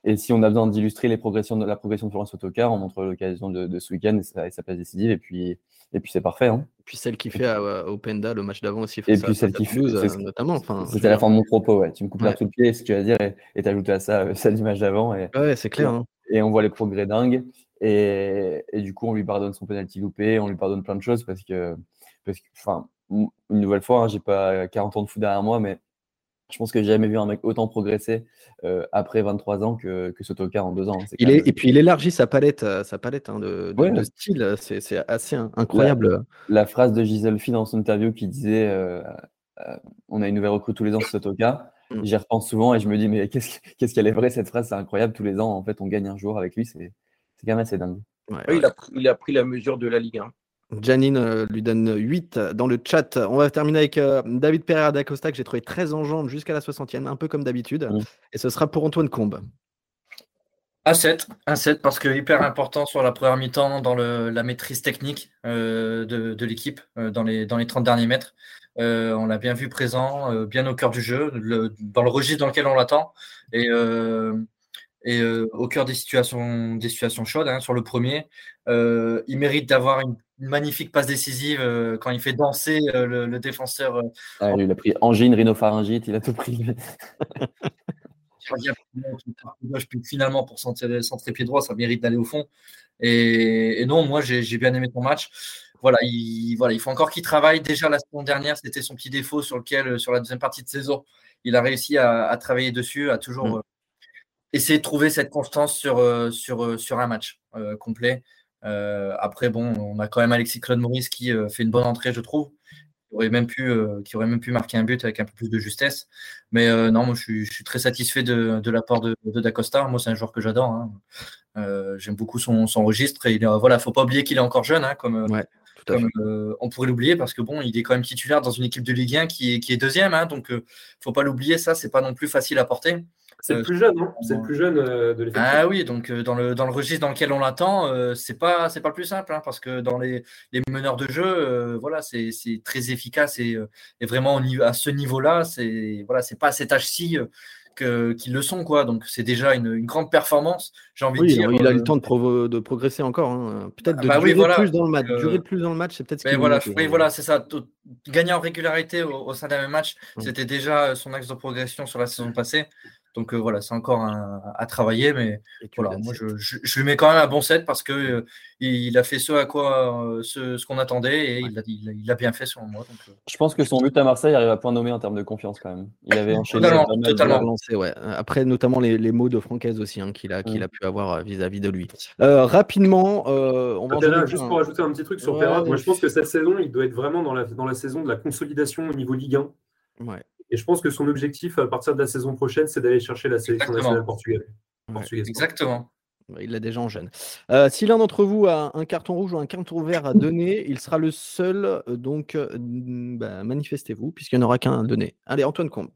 Et si on a besoin d'illustrer les progressions de la progression de Florence Autocar, on montre l'occasion de, ce week-end et sa, et sa place décisive. Et puis, et puis c'est parfait. Hein. Et puis celle qui fait à, au Penda le match d'avant aussi. Et puis celle qui fait, euh, notamment. Enfin, C'était la fin de mon propos. Ouais. Tu me coupes ouais. tout le pied, ce que tu vas dire, et t'ajoutes à ça euh, celle du match d'avant. Et, ouais, c'est clair. Hein. Et on voit les progrès dingues. Et, et, du coup, on lui pardonne son penalty loupé, on lui pardonne plein de choses parce que, parce que enfin, une nouvelle fois, hein, j'ai pas 40 ans de foot derrière moi, mais je pense que j'ai jamais vu un mec autant progresser euh, après 23 ans que, que Sotoka en deux ans. Hein. Il est, et puis il élargit sa palette, euh, sa palette hein, de, de, de, style, c'est assez incroyable. La, la, phrase de Gisèle Phi dans son interview qui disait euh, euh, On a une nouvelle recrue tous les ans sur Sotoka. Mm. J'y repense souvent et je me dis Mais qu'est-ce qu'elle est vraie cette phrase C'est incroyable. Tous les ans, en fait, on gagne un jour avec lui. C'est quand même assez dingue. Ouais, oui, il, a, il, a, pris la mesure de la Ligue 1. Janine euh, lui donne 8 dans le chat. On va terminer avec euh, David Pereira d'Acosta que j'ai trouvé très en jambes jusqu'à la 60e, un peu comme d'habitude. Mmh. Et ce sera pour Antoine Combe. A 7, un 7 parce que hyper important sur la première mi-temps dans le, la maîtrise technique euh, de, de l'équipe euh, dans, les, dans les 30 derniers mètres. Euh, on l'a bien vu présent, bien au cœur du jeu, le, dans le registre dans lequel on l'attend. Et et euh, au cœur des situations, des situations chaudes. Hein, sur le premier, euh, il mérite d'avoir une, une, magnifique passe décisive euh, quand il fait danser le, le, défenseur. Ah, il a pris angine, rhinopharyngite, il a tout pris. (laughs) finalement, pour centrer, centrer pied droit, ça mérite d'aller au fond. Et, et non, moi, j'ai bien aimé ton match. Voilà il, voilà, il faut encore qu'il travaille. Déjà, la saison dernière, c'était son petit défaut sur lequel, sur la deuxième partie de saison, il a réussi à, à travailler dessus, à toujours. Mmh essayer de trouver cette constance sur, euh, sur, euh, sur un match euh, complet. après, bon, on a quand même Alexis Claude Maurice qui fait une bonne entrée, je trouve, qui aurait même pu, qui aurait même pu marquer un but avec un peu plus de justesse. Mais non, moi, je suis, je suis, très satisfait de, de l'apport de, de Dacosta. Moi, c'est un joueur que j'adore. Hein. J'aime beaucoup son, son, registre. Et il voilà, faut pas oublier qu'il est encore jeune, hein, comme. Ouais. Comme, on pourrait l'oublier parce que bon, il est quand même titulaire dans une équipe de Ligue 1 qui est, qui est deuxième, hein, donc euh, faut pas l'oublier, ça c'est pas non plus facile à porter. C'est le plus jeune, non C'est le plus jeune de l'effectif. Ah oui, donc dans, le, dans le registre dans lequel on l'attend, euh, c'est pas c'est pas le plus simple, hein, parce que dans les, les meneurs de jeu, voilà, c'est très efficace et, et vraiment à ce niveau-là, c'est voilà, c'est pas à cet âge-ci qu'ils le sont, quoi. Donc c'est déjà une, une, grande performance. J'ai envie oui, de dire. Il a eu le temps de, pro de progresser encore. Hein. Peut-être de bah durer oui, voilà. plus dans le match. Euh... Durer plus dans le match, c'est peut-être ce qui. Voilà, oui, voilà, c'est ça. Gagner en régularité au, au sein d'un même match, mmh. c'était déjà son axe de progression sur la saison passée. Donc euh, voilà, c'est encore un, à travailler, mais voilà, moi je, je, je, lui mets quand même un bon set parce que euh, il a fait ce à quoi euh, ce, ce qu'on attendait et il a, il, a, il a, bien fait selon moi. Donc, je pense que son but à Marseille arrive à point nommé en termes de confiance quand même. Il avait enchaîné totalement, totalement. Relancé, ouais. Après notamment les, les, mots de Francaise aussi hein, qu'il a, qu'il a pu avoir vis-à-vis -vis de lui. rapidement, on va là, juste pour ajouter un petit truc sur ouais, Perra, moi je pense que cette saison, il doit être vraiment dans la, dans la saison de la consolidation au niveau Ligue 1. Ouais. Et je pense que son objectif à partir de la saison prochaine, c'est d'aller chercher la sélection Exactement. nationale portugaise. Exactement. Il l'a déjà en jeune. Euh, si l'un d'entre vous a un carton rouge ou un carton vert à donner, il sera le seul. Donc, euh, bah, manifestez-vous, puisqu'il n'y en aura qu'un à donner. Allez, Antoine Combe.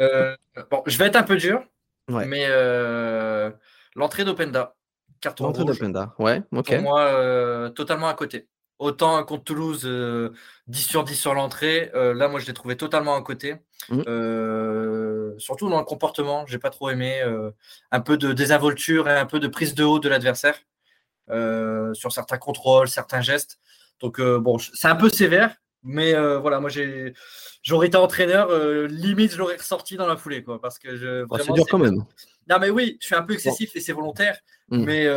Euh, bon, je vais être un peu dur, ouais. mais euh, l'entrée d'Openda, carton l'entrée d'Openda, ouais, ok. Pour moi, euh, totalement à côté. Autant contre Toulouse, euh, 10 sur 10 sur l'entrée. Euh, là, moi, je l'ai trouvé totalement à côté. Mmh. Euh, surtout dans le comportement, j'ai pas trop aimé. Euh, un peu de désinvolture et un peu de prise de haut de l'adversaire euh, sur certains contrôles, certains gestes. Donc, euh, bon, c'est un peu sévère, mais euh, voilà, moi, j'ai, j'aurais été entraîneur, limite, je l'aurais ressorti dans la foulée, quoi, parce que je. Oh, c'est dur quand même. Non, mais oui, je suis un peu excessif et c'est volontaire, mmh. mais.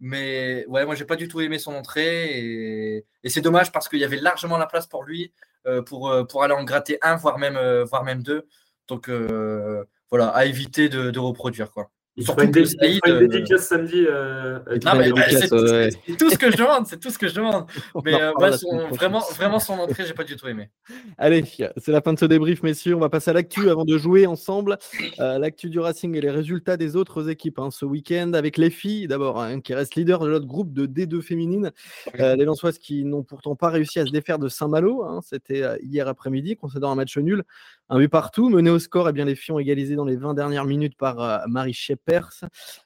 Mais ouais, moi, j'ai pas du tout aimé son entrée. Et, c'est dommage parce qu'il y avait largement la place pour lui euh, pour, pour aller en gratter un, voire même, euh, voire même deux. Donc euh, voilà, à éviter de reproduire. Quoi. Il Surtout une, dé Saïd, une dédicace samedi. Euh, non, mais, bah, c'est ouais. tout ce que je demande. C'est tout ce que je demande. (laughs) Mais euh, ouais, son, vraiment, vraiment, son entrée, j'ai pas du tout aimé. Allez, c'est la fin de ce débrief, messieurs. On va passer à l'actu avant de jouer ensemble. Euh, l'actu du Racing et les résultats des autres équipes hein, ce week-end avec les filles d'abord, hein, qui restent leaders de notre groupe de D2 féminines. Euh, les Lensoises qui n'ont pourtant pas réussi à se défaire de Saint-Malo. Hein, C'était hier après-midi, concédant un match nul. Un but partout, mené au score. Eh bien, les filles ont égalisé dans les 20 dernières minutes par Marie Shep perse.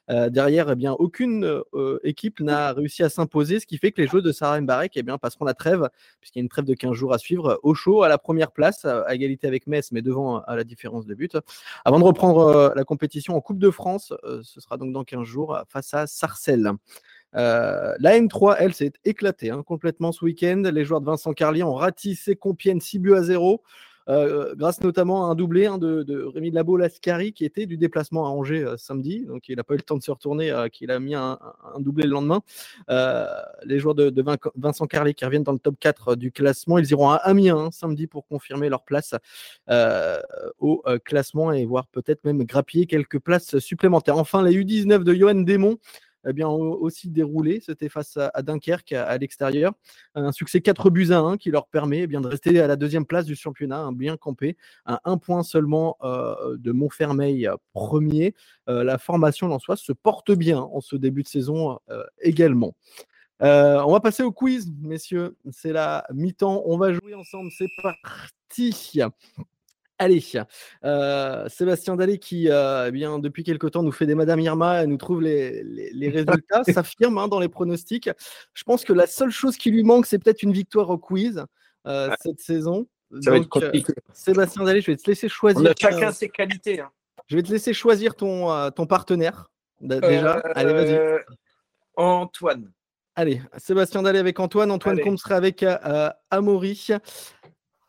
Euh, derrière, eh bien, aucune euh, équipe n'a réussi à s'imposer, ce qui fait que les joueurs de Sarah Mbarek eh passeront la trêve, puisqu'il y a une trêve de 15 jours à suivre, au chaud, à la première place, à égalité avec Metz, mais devant à la différence de but. Avant de reprendre la compétition en Coupe de France, ce sera donc dans 15 jours face à Sarcelles. Euh, la M3, elle, s'est éclatée hein, complètement ce week-end. Les joueurs de Vincent Carlier ont ratissé Compiègne 6 buts à 0. Euh, grâce notamment à un doublé hein, de, de, Rémi Labo Lascari qui était du déplacement à Angers euh, samedi, donc il n'a pas eu le temps de se retourner, qu'il a mis un, doublé le lendemain. les joueurs de, Vincent Carlier qui reviennent dans le top 4 du classement, ils iront à Amiens hein, samedi pour confirmer leur place au classement et voir peut-être même grappiller quelques places supplémentaires. Enfin, les U19 de Johan Démon eh bien, aussi déroulé. C'était face à, Dunkerque à, l'extérieur. Un succès 4 buts à 1 qui leur permet eh bien, de rester à la deuxième place du championnat, un bien campé, à un point seulement euh, de Montfermeil premier. Euh, la formation en soi se porte bien en ce début de saison euh, également. on va passer au quiz, messieurs. C'est la mi-temps. On va jouer ensemble. C'est parti. Allez, euh, Sébastien Dallet qui, euh, eh bien, depuis quelque temps, nous fait des Madame Irma et nous trouve les, (laughs) résultats, s'affirme hein, dans les pronostics. Je pense que la seule chose qui lui manque, c'est peut-être une victoire au quiz euh, cette saison. Ça va être compliqué. Sébastien Dallet, je vais te laisser choisir. On a chacun ses qualités. Hein. Je vais te laisser choisir ton, ton partenaire. Déjà, allez, vas-y. Antoine. Allez, Sébastien Dallet avec Antoine. Antoine Combe sera avec Amaury.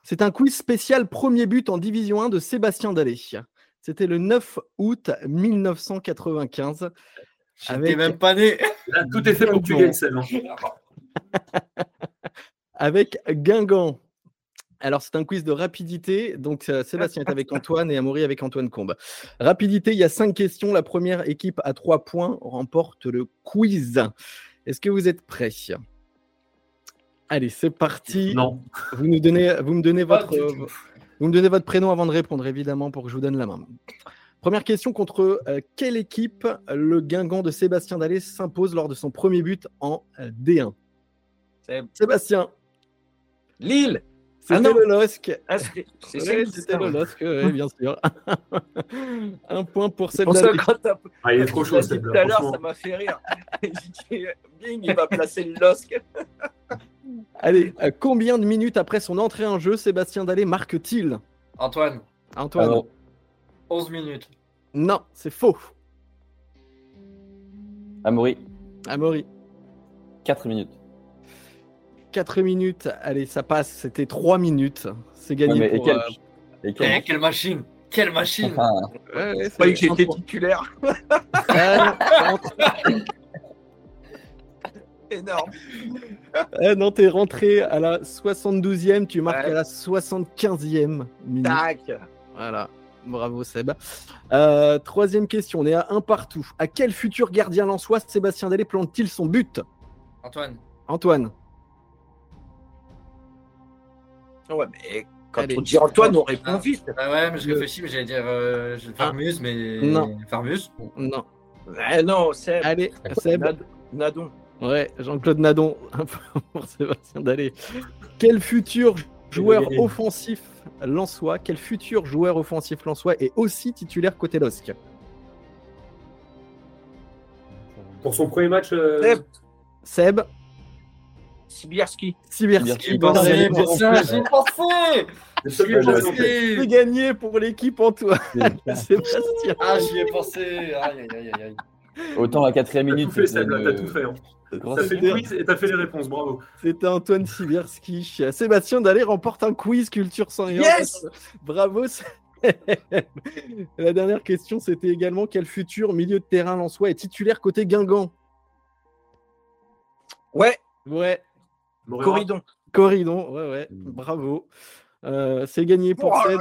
C'est un quiz spécial premier but en Division 1 de Sébastien Dallet. C'était le 9 août 1995. Avec... même pas né. tout est fait pour que tu gagnes celle (laughs) Avec Guingamp. Alors, c'est un quiz de rapidité. Donc, euh, Sébastien est avec Antoine et Amaury avec Antoine Combe. Rapidité, il y a cinq questions. La première équipe à trois points remporte le quiz. Est-ce que vous êtes prêts? Allez, c'est parti. Non. Vous, nous donnez, vous, me donnez votre, vous me donnez votre prénom avant de répondre, évidemment, pour que je vous donne la main. Première question contre euh, quelle équipe le Guingamp de Sébastien Dallet s'impose lors de son premier but en euh, D1 Sébastien. Lille. C'était ah le LOSC. Ah, c'était le LOSC, bien sûr. (laughs) Un point pour Sébastien. Ah, il est trop chaud, Tout à l'heure, ça m'a fait rire. (laughs) Bing, il va placer le LOSC. (laughs) Allez, euh, combien de minutes après son entrée en jeu, Sébastien Dallet marque-t-il Antoine. Antoine. 11 minutes. Non, c'est faux. Amaury. Amaury. 4 minutes. 4 minutes. Allez, ça passe. C'était 3 minutes. C'est gagné. pour, quelle... Euh, eh, quelle... machine Quelle machine ah. ouais, ouais, que j'étais titulaire. (laughs) énorme. Eh non, t'es rentré à la 72e, tu marques à la 75e minute. Tac. Voilà. Bravo Seb. Euh, troisième question, on est à un partout. À quel futur gardien lançois Sébastien Dallet plante-t-il son but? Antoine. Antoine. Ouais, mais quand on dit Antoine, on répond vite. Ah ouais, mais je réfléchis, mais j'allais dire euh, Farmus, mais. Non. Farmus Non. non, Seb. Allez, Seb. Nadon. Ouais, Jean-Claude Nadon (laughs) pour Sébastien Dallet. Quel futur joueur offensif Lançois, quel futur joueur offensif Lançois est aussi titulaire côté LOSC Pour son premier match euh, Seb. Seb. Sibierski. Sibierski, bonne réponse. J'ai pensé C'est gagné pour l'équipe Antoine. (laughs) Sébastien. Ah, j'y ai pensé. Aïe, aïe, aïe, aïe. Autant la quatrième minute. T'as tout fait, Seb, t'as tout fait. Hein. T'as fait le quiz et t'as fait les réponses, bravo. C'était Antoine Sibierski. Sébastien Dallet remporte un quiz culture sans Yes Bravo. La dernière question, c'était également quel futur milieu de terrain soi est titulaire côté Guingamp? Ouais. Ouais. Corridon. Corridon, ouais, ouais. Mm. Bravo. Euh, c'est gagné pour oh Seb.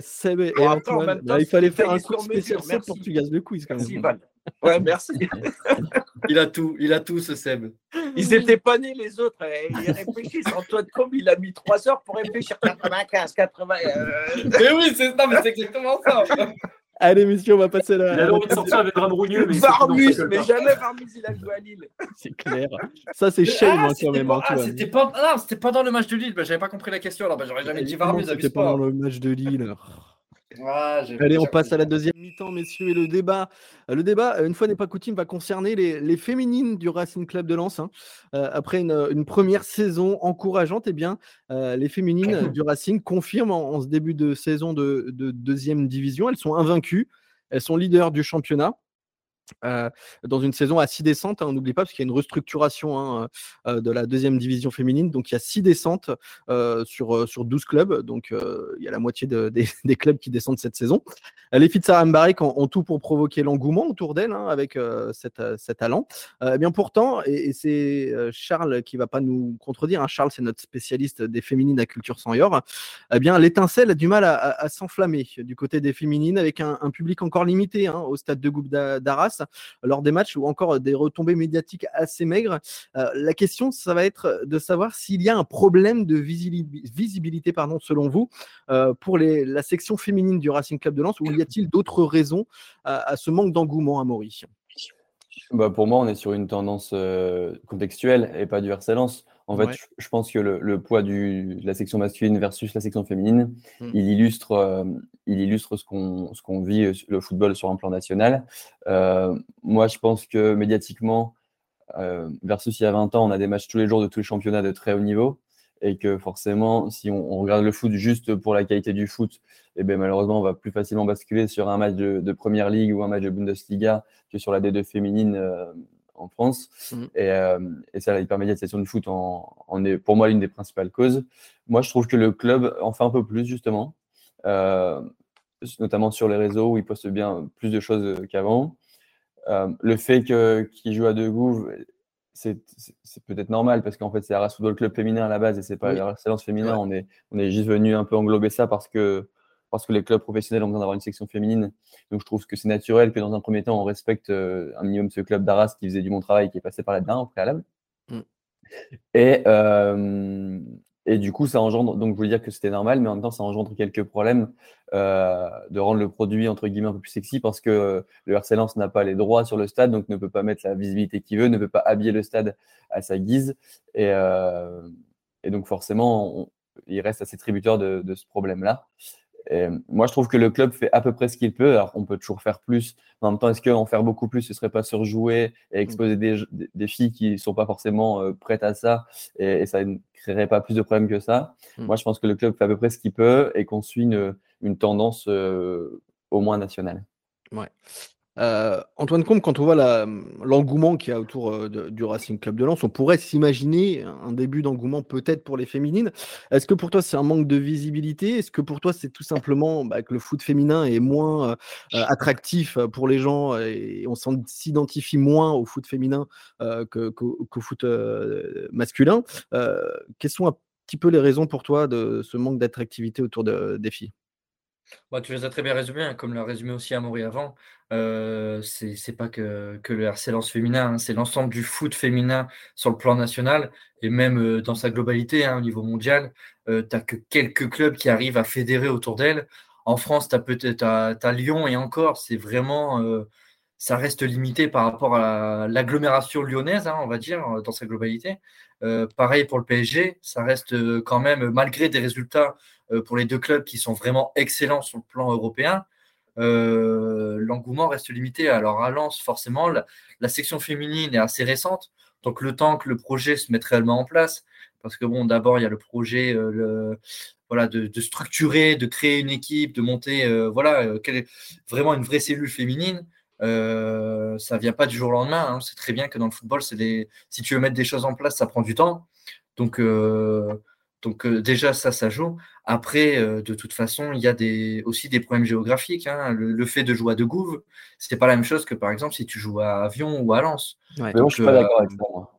Seb et Antoine. il fallait faire un cours spécial Seb pour que tu gagnes le quiz quand même. Ouais, merci. il a tout, il a tout ce Seb. Ils étaient pas nés les autres. Eh, ils réfléchissent. Antoine Combe, il a mis 3 heures pour réfléchir 95, 80. Euh. Mais oui, c'est exactement ça. Allez, messieurs, on va passer là. Il a envie de sortir avec Rougneux. Mais Varmus, mais jamais Varmus, il a joué à Lille. C'est clair. Ça, c'est shame ah, quand même, Ah, c'était pas... Ah, pas dans le match de Lille. Bah, J'avais pas compris la question. Alors, bah, j'aurais jamais dit Varmus. C'était pas dans le match de Lille. Ah, Allez, on passe à la deuxième mi-temps, messieurs, et le débat. Le débat, une fois n'est pas coutume, va concerner les, féminines du Racing Club de Lens. Hein. Euh, après une, première saison encourageante, eh bien, euh, les féminines (laughs) du Racing confirment en, ce début de saison de, de deuxième division. Elles sont invaincues, elles sont leaders du championnat. Euh, dans une saison à six descentes, hein, on n'oublie pas, parce qu'il y a une restructuration hein, euh, de la deuxième division féminine. Donc il y a six descentes euh, sur, sur 12 clubs. Donc il y a la moitié (laughs) des, clubs qui descendent cette saison. Les filles de Sarah ont, tout pour provoquer l'engouement autour d'elle hein, avec cet, cet, talent. Eh bien pourtant, et, c'est Charles qui va pas nous contredire, Charles c'est notre spécialiste des féminines à Culture sans Yor, eh bien l'étincelle a du mal à, s'enflammer du côté des féminines avec un, public encore limité au stade de Goupe d'Arras lors des matchs ou encore des retombées médiatiques assez maigres. Euh, la question, ça va être de savoir s'il y a un problème de visibilité, pardon, selon vous, euh, pour la section féminine du Racing Club de Lens, ou y a-t-il d'autres raisons à, ce manque d'engouement à Maurice? Bah pour moi, on est sur une tendance euh, contextuelle et pas du RC Lens. En fait, je, pense que le, poids de la section masculine versus la section féminine, hmm. il illustre, euh, il illustre ce qu'on vit euh, le football sur un plan national. Euh, moi, je pense que médiatiquement, versus il y a 20 ans, on a des matchs tous les jours de tous les championnats de très haut niveau. Et que forcément, si on, regarde le foot juste pour la qualité du foot, et eh bien malheureusement, on va plus facilement basculer sur un match de, de Première Ligue ou un match de Bundesliga que sur la D2 féminine en France. Mmh. Et, euh, et ça, l'hypermédiatisation du foot en, est pour moi l'une des principales causes. Moi, je trouve que le club en fait un peu plus, justement, euh, notamment sur les réseaux où il poste bien plus de choses qu'avant. Euh, le fait qu'il joue à deux Gouves, c'est peut-être normal parce qu'en fait, c'est Arras Football Club féminin à la base et c'est pas la Excellence féminin. On, est, on est juste venu un peu englober ça parce que parce que les clubs professionnels ont besoin d'avoir une section féminine. Donc je trouve que c'est naturel que dans un premier temps, on respecte euh, un minimum ce club d'Arras qui faisait du bon travail, qui est passé par là-dedans au préalable. Mm. Et, euh, et du coup, ça engendre, donc je voulais dire que c'était normal, mais en même temps, ça engendre quelques problèmes euh, de rendre le produit entre guillemets un peu plus sexy parce que le RC n'a pas les droits sur le stade, donc ne peut pas mettre la visibilité qu'il veut, ne peut pas habiller le stade à sa guise. Et, et donc forcément, il reste assez tributaire de, de ce problème-là moi, je trouve que le club fait à peu près ce qu'il peut. Alors, on peut toujours faire plus. En même temps, est-ce qu'en faire beaucoup plus, ce serait pas surjouer et exposer des, des filles qui ne sont pas forcément euh, prêtes à ça et, ça ne créerait pas plus de problèmes que ça? Hmm. Moi, je pense que le club fait à peu près ce qu'il peut et qu'on suit une, une tendance euh, au moins nationale. Ouais. Euh, Antoine Combe, quand on voit l'engouement qu'il y a autour euh, du Racing Club de Lens, on pourrait s'imaginer un début d'engouement peut-être pour les féminines. Est-ce que pour toi c'est un manque de visibilité? Est-ce que pour toi c'est tout simplement bah, que le foot féminin est moins euh, attractif pour les gens et on s'identifie moins au foot féminin qu'au foot masculin? Quelles sont un petit peu les raisons pour toi de ce manque d'attractivité autour des filles? Bah, tu les as très bien résumés, hein, comme l'a résumé aussi Amaury avant. Euh, c'est pas que, le RC féminin, hein, c'est l'ensemble du foot féminin sur le plan national et même euh, dans sa globalité hein, au niveau mondial. Euh, tu n'as que quelques clubs qui arrivent à fédérer autour d'elle. En France, tu as peut-être Lyon et encore, c'est vraiment euh, ça reste limité par rapport à l'agglomération lyonnaise, on va dire, dans sa globalité. pareil pour le PSG, ça reste quand même, malgré des résultats euh, pour les deux clubs qui sont vraiment excellents sur le plan européen, euh, l'engouement reste limité. Alors à Lens, forcément, la, section féminine est assez récente, donc le temps que le projet se mette réellement en place, parce que bon, d'abord il y a le projet, euh, voilà, de, structurer, de créer une équipe, de monter, voilà, vraiment une vraie cellule féminine. Euh, ça vient pas du jour au lendemain. Hein. C'est très bien que dans le football, c'est des... si tu veux mettre des choses en place, ça prend du temps. Donc donc euh, déjà, ça, ça joue. Après, euh, de toute façon, il y a des, aussi des problèmes géographiques. Hein. Le, fait de jouer à De Gouves, ce n'est pas la même chose que, par exemple, si tu joues à Avion ou à Lens. Ouais. je ne suis pas d'accord avec ça, moi.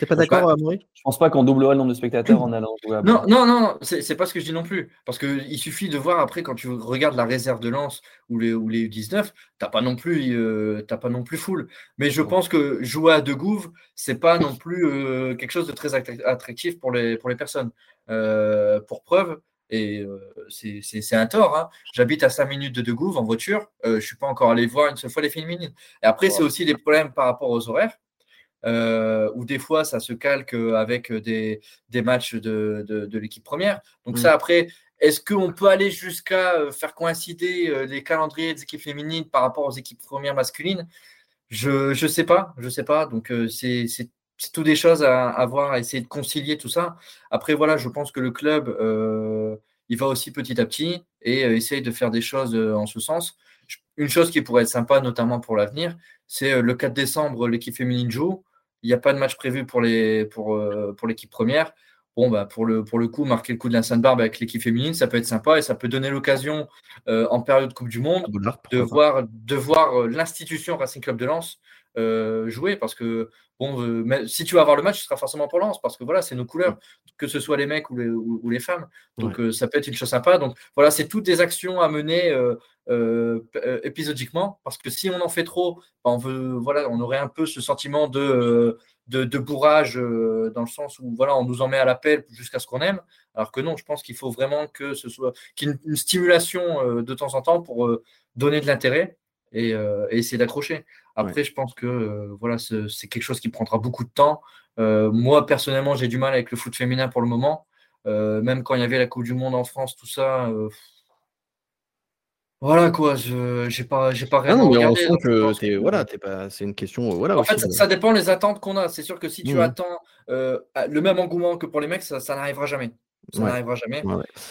T'es pas d'accord, Amaury? Je pense pas qu'on doublera le nombre de spectateurs en allant jouer à Non, non, non, c'est pas ce que je dis non plus. Parce qu'il suffit de voir après, quand tu regardes la réserve de Lens ou les, ou les U19, t'as pas non plus euh, pas non plus full. Mais je pense que jouer à De Gouves, c'est pas non plus euh, quelque chose de très attractif pour les, pour les personnes. Euh, pour preuve, et c'est un tort. Hein. J'habite à 5 minutes de De Gouves en voiture. je ne suis pas encore allé voir une seule fois les films Et après, c'est aussi des problèmes par rapport aux horaires. Euh, ou des fois ça se calque avec des, des matchs de, de, l'équipe première. Donc mm. ça après, Est-ce qu'on peut aller jusqu'à faire coïncider les calendriers des équipes féminines par rapport aux équipes premières masculines? Je ne sais pas, je sais pas. Donc c'est c'est tout des choses à, à, voir, à essayer de concilier tout ça. Après, voilà, je pense que le club, euh, il va aussi petit à petit et euh, essaye de faire des choses euh, en ce sens. Une chose qui pourrait être sympa, notamment pour l'avenir, c'est le 4 décembre, l'équipe féminine joue. Il n'y a pas de match prévu pour l'équipe pour, pour première. Bon, bah, pour, le, pour le coup, marquer le coup de la Sainte-Barbe avec l'équipe féminine, ça peut être sympa et ça peut donner l'occasion, en période Coupe du Monde, de voir, de voir l'institution Racing Club de Lens jouer parce que bon, euh, si tu vas avoir le match, ce sera forcément pour Lens parce que voilà, c'est nos couleurs, que ce soit les mecs ou les, ou, les femmes. Donc euh, ça peut être une chose sympa. Donc voilà, c'est toutes des actions à mener euh, épisodiquement parce que si on en fait trop, ben, on veut, voilà, on aurait un peu ce sentiment de, de, bourrage dans le sens où voilà, on nous en met à l'appel jusqu'à ce qu'on aime. Alors que non, je pense qu'il faut vraiment que ce soit qu'il y ait une, stimulation de temps en temps pour donner de l'intérêt et, et essayer d'accrocher. Après, je pense que euh, voilà, c'est quelque chose qui prendra beaucoup de temps. Euh, moi, personnellement, j'ai du mal avec le foot féminin pour le moment. Euh, même quand il y avait la Coupe du Monde en France, tout ça. Voilà quoi, je j'ai pas j'ai pas rien. regardé, que voilà, pas, c'est une question voilà. En fait, ça, dépend les attentes qu'on a. C'est sûr que si tu mmh attends le même engouement que pour les mecs, ça n'arrivera jamais. Ça n'arrivera jamais.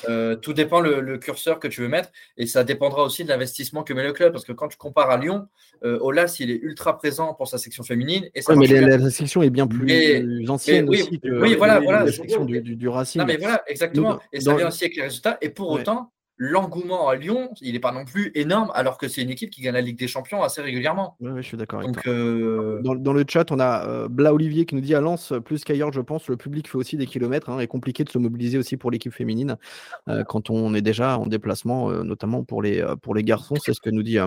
Euh, tout dépend le, curseur que tu veux mettre et ça dépendra aussi de l'investissement que met le club. Parce que quand tu compares à Lyon, euh, Olas, il est ultra présent pour sa section féminine. Et mais la, section est bien plus ancienne oui, aussi que oui, voilà, voilà. la section du, du, Racing. Non, mais voilà, exactement. et ça vient aussi avec les résultats. Et pour autant, l'engouement à Lyon, il n'est pas non plus énorme, alors que c'est une équipe qui gagne la Ligue des Champions assez régulièrement. Oui, je suis d'accord avec toi. Euh, dans, le chat, on a euh, Bla Olivier qui nous dit à Lens, plus qu'ailleurs, je pense, le public fait aussi des kilomètres. Hein, est compliqué de se mobiliser aussi pour l'équipe féminine euh, quand on est déjà en déplacement, notamment pour les, pour les garçons. C'est ce que nous dit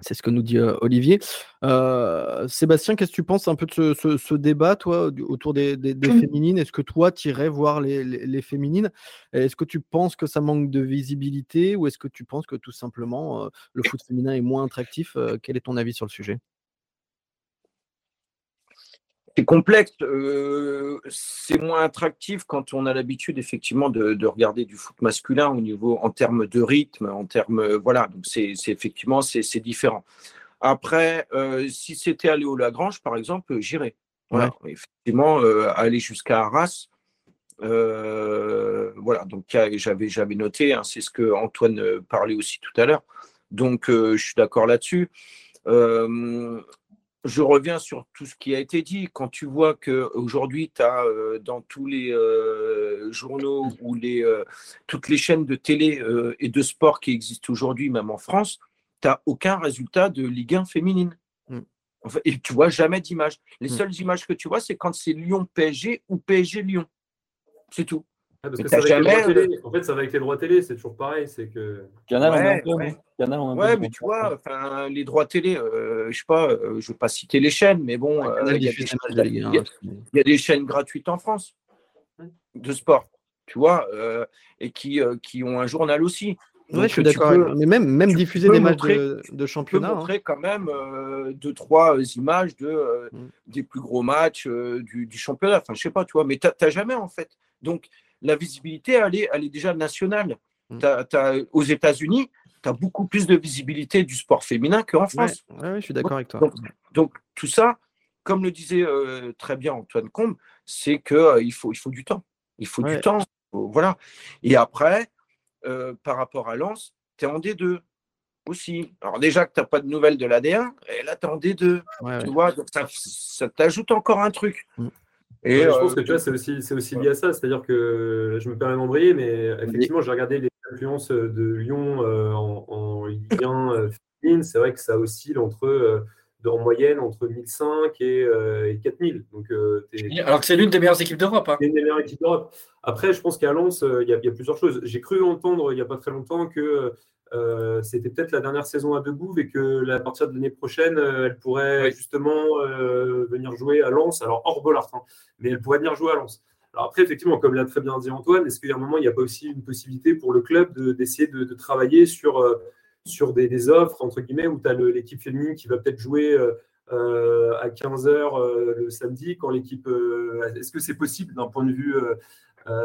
c'est ce que nous dit Olivier. Sébastien, qu'est-ce que tu penses un peu de ce, débat, toi, autour des, mmh. féminines? Est-ce que toi, tu irais voir les, féminines? Est-ce que tu penses que ça manque de visibilité ou est-ce que tu penses que tout simplement le foot féminin est moins attractif Quel est ton avis sur le sujet? C'est complexe. Euh, c'est moins attractif quand on a l'habitude effectivement de, regarder du foot masculin au niveau en termes de rythme, en termes voilà. Donc c'est effectivement c'est différent. Après, euh, si c'était aller au Lagrange par exemple, j'irais. Voilà, effectivement, euh, aller jusqu'à Arras. voilà, donc j'avais j'avais noté, hein, c'est ce que Antoine parlait aussi tout à l'heure. Donc je suis d'accord là-dessus je reviens sur tout ce qui a été dit. Quand tu vois qu'aujourd'hui, tu as euh, dans tous les euh, journaux ou les, euh, toutes les chaînes de télé et de sport qui existent aujourd'hui, même en France, tu n'as aucun résultat de Ligue 1 féminine. Mm. et tu vois jamais d'image. Les mm. seules images que tu vois, c'est quand c'est Lyon-PSG ou PSG-Lyon. C'est tout. Ah, parce que ça jamais... Euh, en fait, ça va avec les droits télé, c'est toujours pareil. C'est que. Canal, ouais, on ouais. Canal, on ouais mais tu vois, les droits télé, euh, je sais pas, euh, je ne vais pas citer les chaînes, mais bon, euh, il y, y, a des chaînes gratuites en France de sport, tu vois, euh, et qui, qui ont un journal aussi. Oui, je suis d'accord. Mais même, même diffuser des matchs de, de, championnat. Tu peux montrer hein. quand même deux, trois images de, mm. des plus gros matchs du, du, championnat. Enfin, je sais pas, tu vois, mais tu n'as jamais en fait. Donc, la visibilité, elle est, elle est déjà nationale. Mm. aux États-Unis, tu as beaucoup plus de visibilité du sport féminin qu'en France. Oui, je suis d'accord avec toi. Donc, tout ça, comme le disait euh, très bien Antoine Combe, c'est qu'il euh, il faut, il faut du temps. Il faut du temps. Voilà. Et après, euh, par rapport à Lens, tu es en D2 aussi. Alors déjà que tu n'as pas de nouvelles de l'AD1, et là tu es en D2. tu vois, donc ça, t'ajoute encore un truc. Mm. Et je pense euh, que tu vois, c'est aussi, c'est aussi lié à ça. C'est-à-dire que je me permets d'embrayer, mais effectivement, j'ai regardé les influences de Lyon euh, en, en, Ligue 1 euh, féminine. C'est vrai que ça oscille entre, en moyenne entre 1005 et, et 4000. Donc, Alors que c'est l'une des meilleures équipes d'Europe. Hein. L'une des meilleures équipes d'Europe. Après, je pense qu'à Lens, il y, y, a plusieurs choses. J'ai cru entendre il n'y a pas très longtemps que euh, c'était peut-être la dernière saison à Debout et que à partir de l'année prochaine, euh, elle pourrait justement euh, venir jouer à Lens, alors hors Bollard, hein, mais elle pourrait venir jouer à Lens. Alors après, effectivement, comme l'a très bien dit Antoine, est-ce qu'il y a un moment, il n'y a pas aussi une possibilité pour le club d'essayer de, travailler sur, sur des, offres, entre guillemets, où tu as l'équipe féminine qui va peut-être jouer à 15h le samedi, quand l'équipe... est-ce que c'est possible d'un point de vue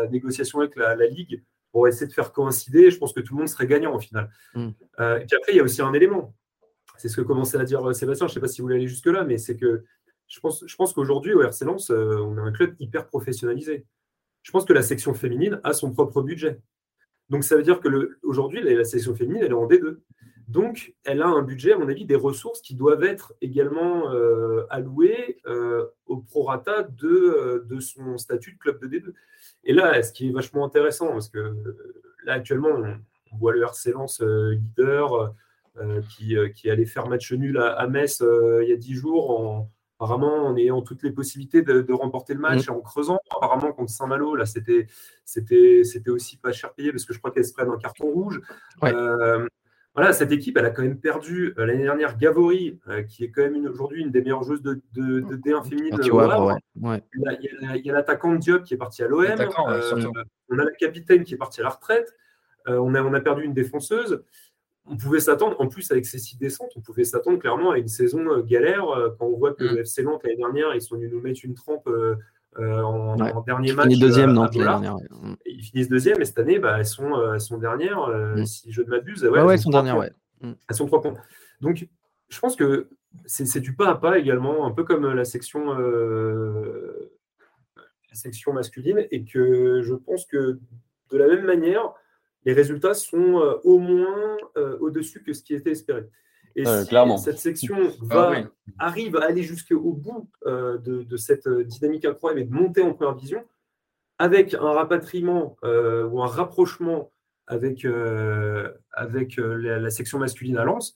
négociation avec la, la Ligue pour essayer de faire coïncider. Je pense que tout le monde serait gagnant au final. Mm. Euh, et puis après, il y a aussi un élément. C'est ce que commençait à dire euh, Sébastien. Je ne sais pas si vous voulez aller jusque-là, mais c'est que je pense, je pense qu'aujourd'hui, au RC Lens, euh, on est un club hyper professionnalisé. Je pense que la section féminine a son propre budget. Donc ça veut dire que aujourd'hui, la, la section féminine, elle est en D2. Donc, elle a un budget, à mon avis, des ressources qui doivent être également euh, allouées au prorata de, de son statut de club de D2. Et là, ce qui est vachement intéressant, parce que là, actuellement, on, voit le RC Lens leader qui, qui allait faire match nul à, à Metz il y a dix jours en, apparemment en ayant toutes les possibilités de, de remporter le match et en creusant. Apparemment contre Saint-Malo, là c'était c'était c'était aussi pas cher payé parce que je crois qu'elle se prenne un carton rouge. Ouais. Euh, voilà, cette équipe, elle a quand même perdu euh, l'année dernière Gavory, euh, qui est quand même aujourd'hui une des meilleures joueuses de, de, de D1 féminine. Quand tu au vois, Havre. ouais. ouais. Il y a- l'attaquant Diop qui est parti à l'OM. Surtout. on a la capitaine qui est partie à la retraite. Euh, on, a, on a perdu une défenseuse. On pouvait s'attendre, en plus avec ces six descentes, on pouvait s'attendre clairement à une saison euh, galère euh, quand on voit que Mm. le FC Nantes l'année dernière, ils sont venus nous mettre une trempe euh, en, Ouais. en dernier Ils match. finissent deuxième, euh, dernière. ouais. Mm. Ils finissent deuxième et cette année, bah, elles, sont, euh, elles sont dernières. Mm. Si je ne m'abuse, Ouais, elles ils sont dernières, ouais. Elles sont trois points. Donc, je pense que c'est du pas à pas également, un peu comme la section, euh, la section masculine, et que je pense que de la même manière, les résultats sont euh, au moins au-dessus que ce qui était espéré. Et Ouais, si clairement. cette section va, Ah oui. arrive à aller jusqu'au bout euh, de, de cette euh, dynamique incroyable et de monter en première division, avec un rapatriement euh, ou un rapprochement avec, euh, avec euh, la, la section masculine à Lens,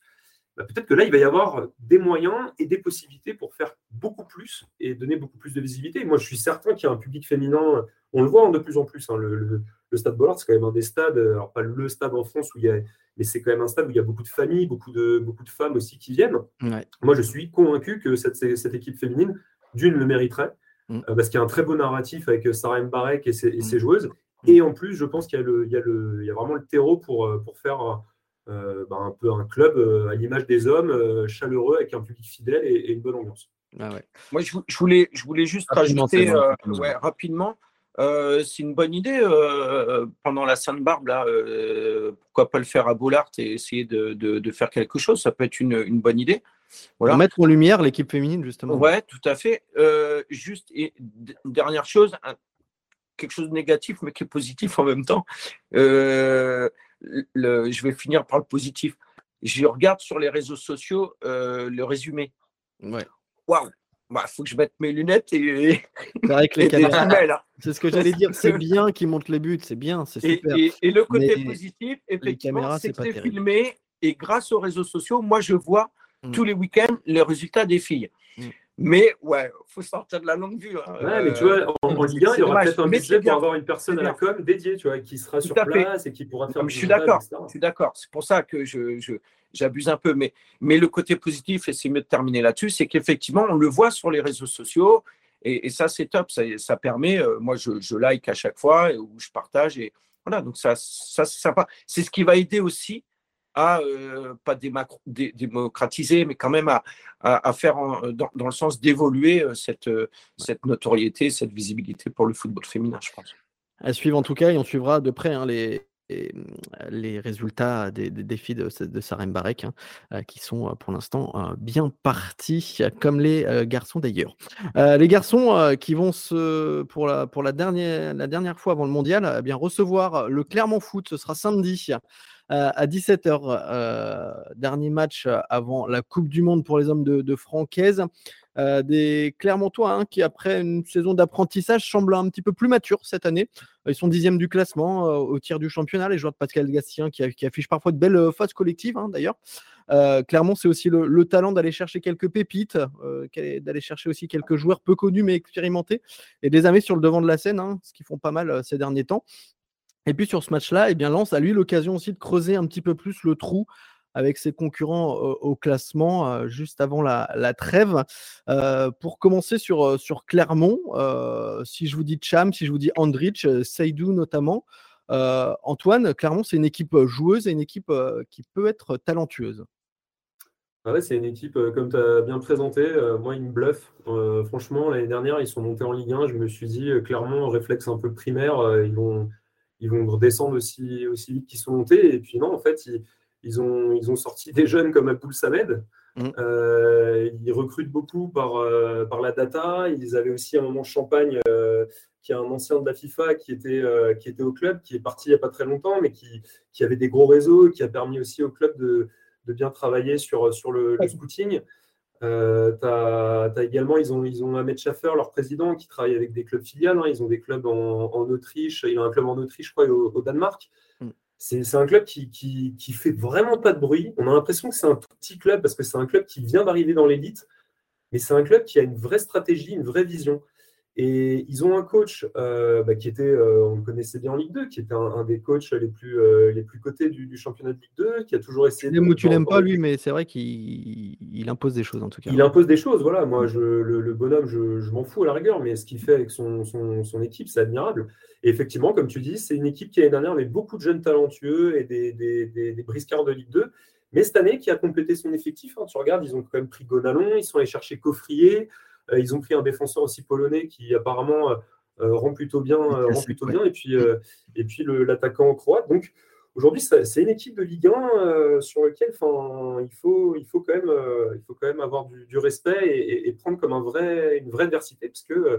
bah, peut-être que là, il va y avoir des moyens et des possibilités pour faire beaucoup plus et donner beaucoup plus de visibilité. Moi, je suis certain qu'il y a un public féminin, on le voit hein, de plus en plus. hein, le, le- le stade Bollard, c'est quand même un des stades, euh, alors pas le stade en France où il y a, mais c'est quand même un stade où il y a beaucoup de familles, beaucoup de, beaucoup de femmes aussi qui viennent. Ouais. Moi, je suis convaincu que cette, cette équipe féminine, d'une, le mériterait, Mm. euh, parce qu'il y a un très beau narratif avec euh, Sarah Mbarek et ses, et ses Mm. joueuses. Et en plus, je pense qu'il y, y, y a vraiment le terreau pour, pour faire bah, un peu un club euh, à l'image des hommes, euh, chaleureux, avec un public fidèle et, et une bonne ambiance. Ah ouais. Moi, je, vou- je voulais, je voulais juste Rapidement, rajouter bon, euh, rapidement. ouais, rapidement. euh, c'est une bonne idée euh, pendant la Sainte-Barbe. Là, euh, pourquoi pas le faire à Bollard et essayer de, de- de faire quelque chose Ça peut être une, une bonne idée. Voilà. Pour mettre en lumière l'équipe féminine, justement. Ouais, tout à fait. Euh, juste et une dernière chose, un- quelque chose de négatif mais qui est positif en même temps. Le- je vais finir par le positif. Je regarde sur les réseaux sociaux euh, le résumé. Ouais. Waouh, bah faut que je mette mes lunettes et, que les hein. c'est ce que j'allais dire. C'est (laughs) bien qu'ils montent les buts, c'est bien, c'est Et, super. et- et le côté Mais positif, effectivement, caméras, c'est que c'est filmé et grâce aux réseaux sociaux, moi je vois Mm. tous les week-ends les résultats des filles. Mm. Mais ouais, faut sortir de la longue vue. hein. Ouais, mais tu vois, en, en Ligue 1, il y aura peut-être un budget pour avoir une personne à la com dédiée, tu vois, qui sera sur à fait. place et qui pourra faire Non, je suis d'accord. Je suis d'accord. C'est pour ça que je, j'abuse un peu. Mais, mais le côté positif, et c'est mieux de terminer là-dessus, c'est qu'effectivement, on le voit sur les réseaux sociaux. Et, et ça, c'est top. Ça, ça permet, euh, moi, je, je like à chaque fois, ou je partage. Et voilà, donc ça, ça c'est sympa. C'est ce qui va aider aussi à, euh, pas démacro- dé- démocratiser, mais quand même à, à, à faire en- dans, dans le sens d'évoluer euh, cette, euh, cette notoriété, cette visibilité pour le football féminin, je pense. À suivre en tout cas, et on suivra de près hein, les, les, les résultats des, des défis de, de Sarah Mbarek, hein, qui sont pour l'instant bien partis, comme les euh, garçons d'ailleurs. Euh, les garçons euh, qui vont se, pour, la, pour la, dernière, la dernière fois avant le mondial, eh bien recevoir le Clermont Foot, ce sera samedi. Euh, à 17h, euh, dernier match avant la Coupe du Monde pour les hommes de, Francaise. Euh, des Clermontois hein, qui, après une saison d'apprentissage, semblent un petit peu plus matures cette année. Ils sont dixièmes du classement euh, au tiers du championnat. Les joueurs de Pascal Gastien qui, affichent parfois de belles euh, phases collectives hein, d'ailleurs. Euh, Clermont, c'est aussi le, le talent d'aller chercher quelques pépites, euh, d'aller chercher aussi quelques joueurs peu connus mais expérimentés et amener sur le devant de la scène, hein, ce qu'ils font pas mal euh, ces derniers temps. Et puis sur ce match-là, eh bien Lens a lui l'occasion aussi de creuser un petit peu plus le trou avec ses concurrents euh, au classement euh, juste avant la, la trêve. Euh, pour commencer sur, sur Clermont, si je vous dis Cham, si je vous dis Andrich, Seydou notamment, Antoine, Clermont, c'est une équipe joueuse et une équipe qui peut être talentueuse. Ah c'est une équipe, comme tu as bien présenté, moi, ils me bluffent. Franchement, l'année dernière, ils sont montés en Ligue 1. Je me suis dit, clairement, réflexe un peu primaire, ils, vont, ils vont redescendre aussi, aussi vite qu'ils sont montés. Et puis non, en fait, ils, ils, ont, ils ont sorti des jeunes comme Abdul Samed. Mm. Euh, ils recrutent beaucoup par, euh, par la data. Ils avaient aussi un moment Champagne, euh, qui est un ancien de la FIFA, qui était, euh, qui était au club, qui est parti il n'y a pas très longtemps, mais qui, qui avait des gros réseaux, qui a permis aussi au club de, de bien travailler sur, sur le, le scouting. Euh, également, ils ont, ils ont Ahmed Schaffer, leur président, qui travaille avec des clubs filiales. hein. Ils ont des clubs en, en Autriche. Il a un club en Autriche, je crois, et au, au Danemark. Mm. C'est c'est un club qui, qui, qui fait vraiment pas de bruit. On a l'impression que c'est un tout petit club parce que c'est un club qui vient d'arriver dans l'élite, mais c'est un club qui a une vraie stratégie, une vraie vision. Et ils ont un coach euh, bah, qui était, euh, on le connaissait bien en Ligue 2, qui était un, un des coachs les plus, euh, les plus cotés du, du championnat de Ligue 2, qui a toujours essayé l'aimes ou tu l'aimes pas lui, mais c'est vrai qu'il il impose des choses en tout cas. il impose des choses, voilà. Moi, je, le, le bonhomme, je, je m'en fous à la rigueur, mais ce qu'il fait avec son, son, son équipe, c'est admirable. Et effectivement, comme tu dis, c'est une équipe qui, l'année dernière, avait beaucoup de jeunes talentueux et des, des, des, des briscards de Ligue 2. Mais cette année, qui a complété son effectif, hein, tu regardes, ils ont quand même pris Gonalon, ils sont allés chercher Coffrier, ils ont pris un défenseur aussi polonais qui apparemment euh, euh, rend plutôt bien, euh, rend plutôt bien, et puis, euh, et puis l'attaquant croate. Donc, Aujourd'hui, c'est une équipe de Ligue 1 euh, sur laquelle enfin, il, faut, il, faut quand même, euh, il faut quand même avoir du, du respect et, et- prendre comme un vrai, une vraie adversité parce que euh,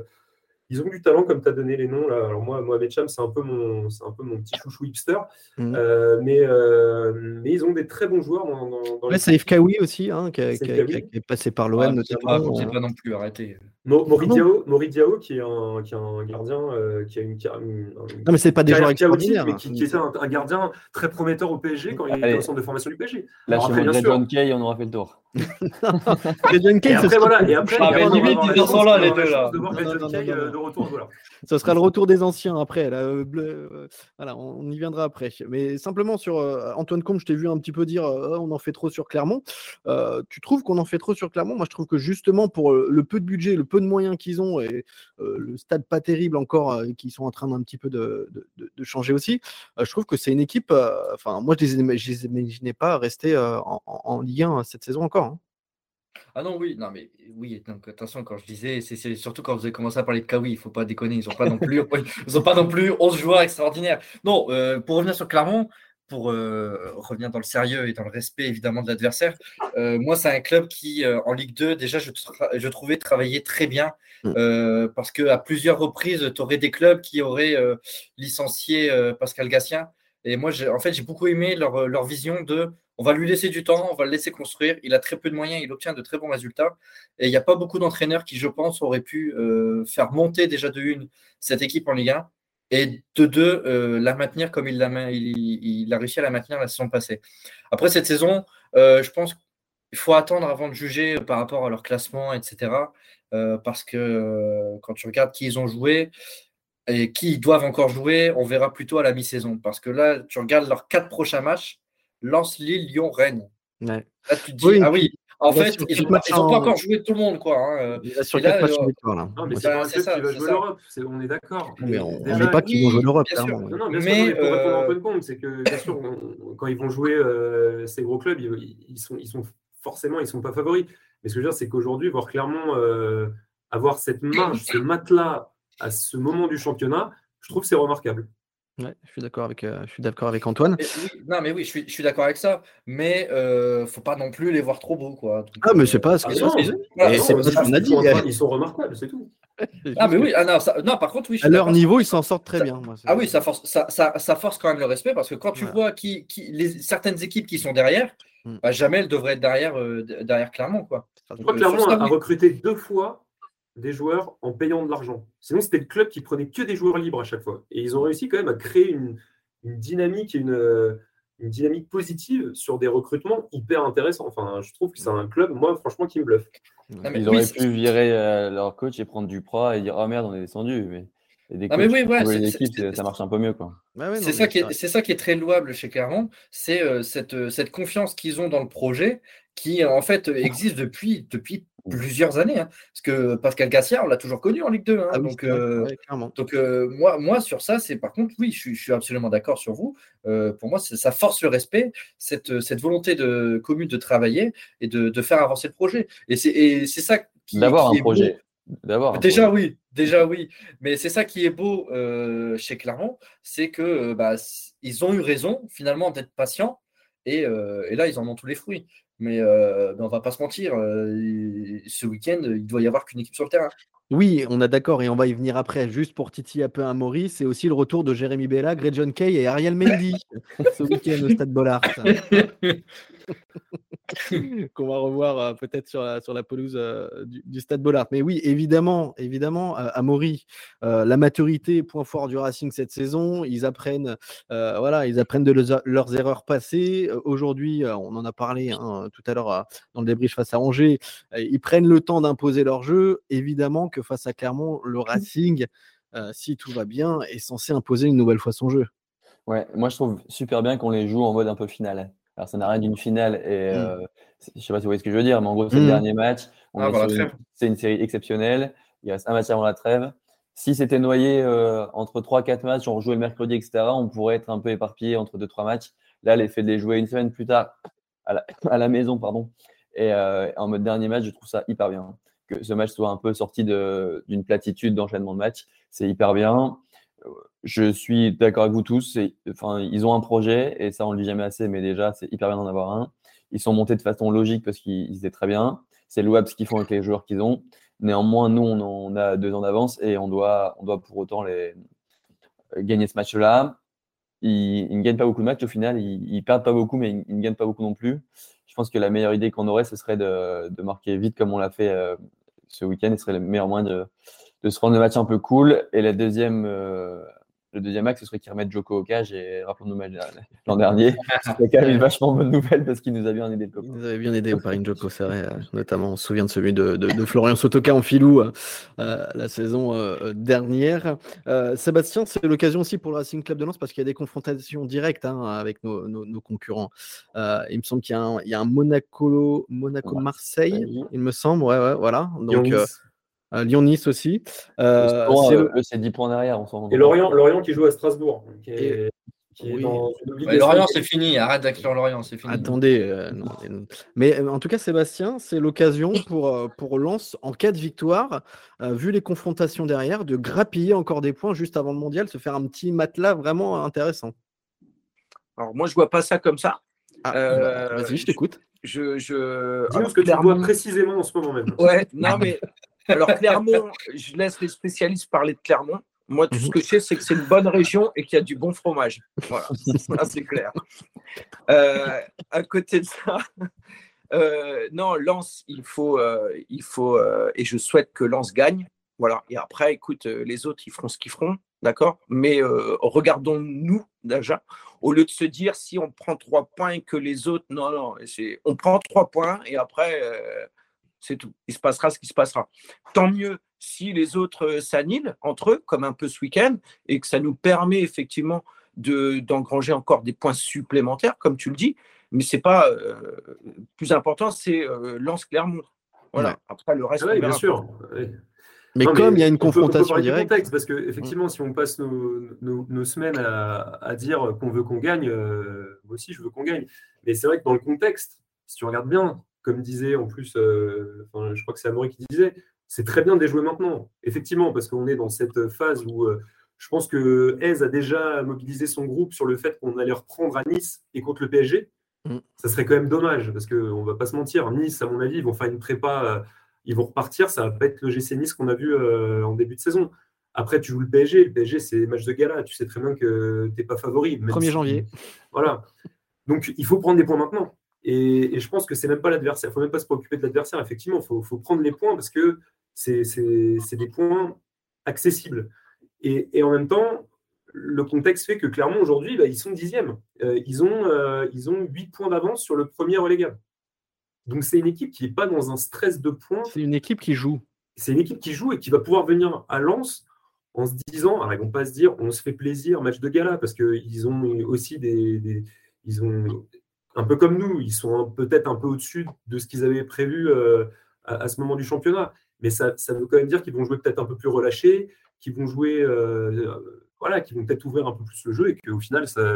ils ont du talent, comme tu as donné les noms. Là. Alors moi, Mohamed Cham, c'est un, peu mon- c'est un peu mon petit chouchou hipster, Mhm. Euh, mais, euh, mais ils ont des très bons joueurs dans, dans, dans Ouais. Saïf Kawi aussi, hein, qui, a- Saïf qui a- Kawi. qui a- qui est passé par Ah, l'OM pas, notamment. c'est euh, pas non plus arrêté. Mo- Mori Pardon Diao, Mori Diao, qui est un, qui est un gardien euh, qui a une, une- une Non, mais c'est pas des joueurs extraordinaires. mais qui, qui était un, un gardien très prometteur au PSG quand il était au centre de formation du PSG. Après, bien sûr. John Kay, on aura fait le tour. Gradient Et Kay, ce après, sera- voilà. Et après, Ah, et mais après, on limite, va avoir ils la en sont chance- là, les deux, là. chance De voir Non, non, Gradient non, Kay, non, euh, non. de retour. Voilà. Ce sera le retour des anciens après. Là, euh, bleu, euh, voilà, on y viendra après. Mais simplement sur euh, Antoine Combe, je t'ai vu un petit peu dire euh, on en fait trop sur Clermont. Euh, tu trouves qu'on en fait trop sur Clermont? Moi, je trouve que justement pour le peu de budget, le peu de moyens qu'ils ont et euh, le stade pas terrible encore, euh, qui sont en train d'un petit peu de, de- de- de changer aussi, euh, je trouve que c'est une équipe. euh, Enfin, moi, je les, je les imaginais pas rester euh, en, en- en Ligue 1 cette saison encore. Ah non, oui, non, mais oui, donc attention, quand je disais, c'est surtout quand vous avez commencé à parler de Kawi, il faut pas déconner, ils n'ont pas non plus, (laughs) ils ont pas non plus 11 joueurs extraordinaires. Non, euh, pour revenir sur Clermont, pour euh, revenir dans le sérieux et dans le respect évidemment de l'adversaire, euh, moi, c'est un club qui, euh, en Ligue 2, déjà, je, tra- je trouvais travailler très bien Mm. euh, parce qu'à plusieurs reprises, tu aurais des clubs qui auraient licencié Pascal Gassien. Et moi, en fait, j'ai beaucoup aimé leur, leur vision de on va lui laisser du temps, on va le laisser construire. Il a très peu de moyens, il obtient de très bons résultats. Et il n'y a pas beaucoup d'entraîneurs qui, je pense, auraient pu euh, faire monter déjà de une cette équipe en Ligue 1 et de deux, euh, la maintenir comme il, a réussi à la maintenir la saison passée. Après cette saison, euh, je pense qu'il faut attendre avant de juger par rapport à leur classement, etc. parce que quand tu regardes qui ils ont joué et qui ils doivent encore jouer, on verra plutôt à la mi-saison. Parce que là, tu regardes leurs quatre prochains matchs Lens, Lille, Lyon, Rennes. Ouais. Là, tu te dis, Oui, ah oui, en fait, ils n'ont pas, pas en- encore joué tout le monde. Quoi, hein, euh. Il reste sur Et là, 4 matchs euh, de victoire, là. Non, mais c'est pas un c'est club ça, qui va jouer ça. l'Europe, on est d'accord. mais on n'est pas qu'ils vont jouer l'Europe. Non, non, bien Mais, sûr, non, mais pour répondre à euh, Antoine Comte, c'est que bien sûr, quand ils vont jouer euh, ces gros clubs, ils, sont, ils sont forcément, ils sont pas favoris. Mais ce que je veux dire, c'est qu'aujourd'hui, voir clairement euh, avoir cette marge, ce matelas à ce moment du championnat, je trouve que c'est remarquable. Ouais, je suis d'accord avec, euh, je suis d'accord avec Antoine. Et oui, non, mais oui, je suis, je suis d'accord avec ça. Mais euh, faut pas non plus les voir trop beaux. Quoi. Donc, Ah, mais euh, c'est pas ce Ah qu'ils sont. Voilà, Et non, c'est mais pas ce qu'on a ils, sont dit. en train- (laughs) ils sont remarquables, c'est tout. Ah, mais oui, ah, non, ça- non, par contre, oui. je suis À leur niveau, ils s'en sortent très Ça- bien. moi, Ah oui, ça force, ça, ça, ça force quand même le respect parce que quand tu Voilà. vois qui, qui, les, certaines équipes qui sont derrière, Mm. bah, jamais elles devraient être derrière, euh, derrière Clermont. Quoi. Je crois que Euh, sur Clermont a, recruté deux fois des joueurs en payant de l'argent. Sinon, c'était le club qui prenait que des joueurs libres à chaque fois. Et ils ont réussi quand même à créer une, une dynamique et une, une dynamique positive sur des recrutements hyper intéressants. Enfin, je trouve que c'est un club, moi, franchement, qui me bluffe. Non, Ils oui, auraient pu virer euh, leur coach et prendre du Duprat et dire Oh merde, on est descendu. Mais, et des Non, mais oui, l'équipe, c'est- ça- marche un peu mieux. Quoi. Ouais, C'est ça, qui est, c'est ça qui est très louable chez Clermont, c'est euh, cette, euh, cette confiance qu'ils ont dans le projet qui, en fait, existe depuis, depuis plusieurs années. hein. Parce que Pascal Gassiard, on l'a toujours connu en Ligue 2. hein. Ah donc, euh, ouais, donc euh, moi, moi, sur ça, c'est par contre, oui, je suis, je suis absolument d'accord sur vous. Euh, pour moi, ça force le respect, cette, cette volonté de, commune de travailler et de, de faire avancer le projet. Et c'est ça qui, D'avoir un est projet. Déjà, projet. oui. Déjà oui, mais c'est ça qui est beau chez Clermont, c'est que bah, ils ont eu raison finalement d'être patients et, euh, et, là ils en ont tous les fruits. Mais, mais on va pas se mentir, ce week-end il doit y avoir qu'une équipe sur le terrain. Oui, on est d'accord et on va y venir après. Juste pour titiller un peu un Maurice, c'est aussi le retour de Jérémy Bella, Greg John Kay et Ariel Mendy (laughs) ce week-end au Stade Bollard. (laughs) (laughs) qu'on va revoir euh, peut-être sur la, sur la pelouse euh, du, Stade Bollard. Mais oui, évidemment, évidemment, euh, la maturité, point fort du Racing cette saison. Ils apprennent, voilà, ils apprennent de leurs erreurs passées. Aujourd'hui, on en a parlé hein, tout à l'heure dans le débrief face à Angers. ils prennent le temps d'imposer leur jeu. Évidemment que face à Clermont, le Racing, si tout va bien, est censé imposer une nouvelle fois son jeu. Ouais, moi je trouve super bien qu'on les joue en mode un peu final. Alors, ça n'a rien d'une finale. Et mmh. euh, je ne sais pas si vous voyez ce que je veux dire, mais en gros, c'est le mmh. dernier match. Ah, c'est une, série exceptionnelle. Il reste un match avant la trêve. Si c'était noyé euh, entre 3-4 matchs, on rejouait le mercredi, etc., on pourrait être un peu éparpillé entre 2-3 matches. Là, l'effet de les jouer une semaine plus tard à la, (laughs) à la maison, pardon, et euh, en mode dernier match, je trouve ça hyper bien. Que ce match soit un peu sorti d'une platitude d'enchaînement de matchs, c'est hyper bien je suis d'accord avec vous tous. Enfin, ils ont un projet et ça, on le dit jamais assez, mais déjà, c'est hyper bien d'en avoir un. Ils sont montés de façon logique parce qu'ils étaient très bien. C'est louable ce qu'ils font avec les joueurs qu'ils ont. Néanmoins, nous, on, a deux ans d'avance et on doit, on doit pour autant les, gagner ce match-là. Ils, ne gagnent pas beaucoup de matchs au final. Ils, ne perdent pas beaucoup, mais ils, ne gagnent pas beaucoup non plus. Je pense que la meilleure idée qu'on aurait, ce serait de, marquer vite comme on l'a fait euh, ce week-end. Ce serait le meilleur moyen de, de se rendre le match un peu cool. Et la deuxième, euh, le deuxième axe, ce serait qu'ils remettent Joko au cage. Et rappelons-nous (laughs) l'an dernier, c'était quand même une vachement bonne nouvelle parce qu'il nous a bien aidé. Il nous avait bien aidé au Paris Joko, c'est vrai. Euh, notamment, on se souvient de celui de, de, Florian Sotoka en filou euh, la saison dernière. Sébastien, c'est l'occasion aussi pour le Racing Club de Lens parce qu'il y a des confrontations directes hein, avec nos, nos, concurrents. il me semble qu'il y, a un, Monaco, Monaco Marseille, il me semble. Ouais, ouais, voilà. Donc, Lyon-Nice aussi. Euh, c'est 10 points derrière. et Lorient, Lorient qui joue à Strasbourg. Lorient, c'est fini. Arrête d'accueillir Lorient, c'est fini. Attendez. Euh, mais euh, en tout cas, Sébastien, c'est l'occasion pour, pour Lens, en cas de victoire, vu les confrontations derrière, de grappiller encore des points juste avant le mondial, se faire un petit matelas vraiment intéressant. Alors, moi, je vois pas ça comme ça. Ah, vas-y, je t'écoute. Je, je... Dis-nous ce que tu vois précisément en ce moment même. Ouais, non, (laughs) mais alors, Clermont, je laisse les spécialistes parler de Clermont. Moi, tout ce mhm. que je sais, c'est que c'est une bonne région et qu'il y a du bon fromage. Voilà, (laughs) ça c'est clair. Euh, à côté de ça, euh, non, Lens, il faut, euh, il faut et je souhaite que Lens gagne. Voilà. Et après, écoute, les autres, ils feront ce qu'ils feront, d'accord? Mais regardons-nous déjà, au lieu de se dire si on prend trois points et que les autres, non, non, on prend trois points et après c'est tout. Il se passera ce qui se passera. Tant mieux si les autres euh, s'annulent entre eux, comme un peu ce week-end, et que ça nous permet effectivement d'engranger encore des points supplémentaires, comme tu le dis. Mais c'est pas euh, plus important, c'est euh, Lance Clermont. Voilà. Après le reste. bien sûr. Mais comme il y a une confrontation directe. Contexte, parce que effectivement, si on passe nos, semaines à, dire qu'on veut qu'on gagne, moi aussi je veux qu'on gagne. Mais c'est vrai que dans le contexte, si tu regardes bien, comme disait en plus, euh, je crois que c'est Amaury qui disait, c'est très bien de les jouer maintenant. Effectivement, parce qu'on est dans cette phase où euh, je pense que Hez a déjà mobilisé son groupe sur le fait qu'on allait reprendre à Nice et contre le PSG. Mm. Ça serait quand même dommage, parce qu'on ne va pas se mentir. Nice, à mon avis, ils vont faire une prépa, euh, ils vont repartir. Ça va pas être le GC Nice qu'on a vu en début de saison. Après, tu joues le PSG. Le PSG, c'est match de gala. Tu sais très bien que tu n'es pas favori. 1er janvier. Voilà. Donc, il faut prendre des points maintenant. Et, je pense que c'est même pas l'adversaire. Il ne faut même pas se préoccuper de l'adversaire. Effectivement, il faut, prendre les points parce que c'est des points accessibles. Et, en même temps, le contexte fait que clairement aujourd'hui, bah, ils sont dixièmes. Euh, ils, ont, euh, ils ont 8 points d'avance sur le premier relégable. Donc c'est une équipe qui n'est pas dans un stress de points. C'est une équipe qui joue. C'est une équipe qui joue et qui va pouvoir venir à Lens en se disant, alors ils vont pas se dire on se fait plaisir, match de gala, parce qu'ils ont aussi des, ils ont un peu comme nous, ils sont peut-être un peu au-dessus de ce qu'ils avaient prévu euh, à, ce moment du championnat. Mais ça, veut quand même dire qu'ils vont jouer peut-être un peu plus relâchés, qu'ils vont jouer, euh, voilà, qu'ils vont peut-être ouvrir un peu plus le jeu et qu'au final, ça,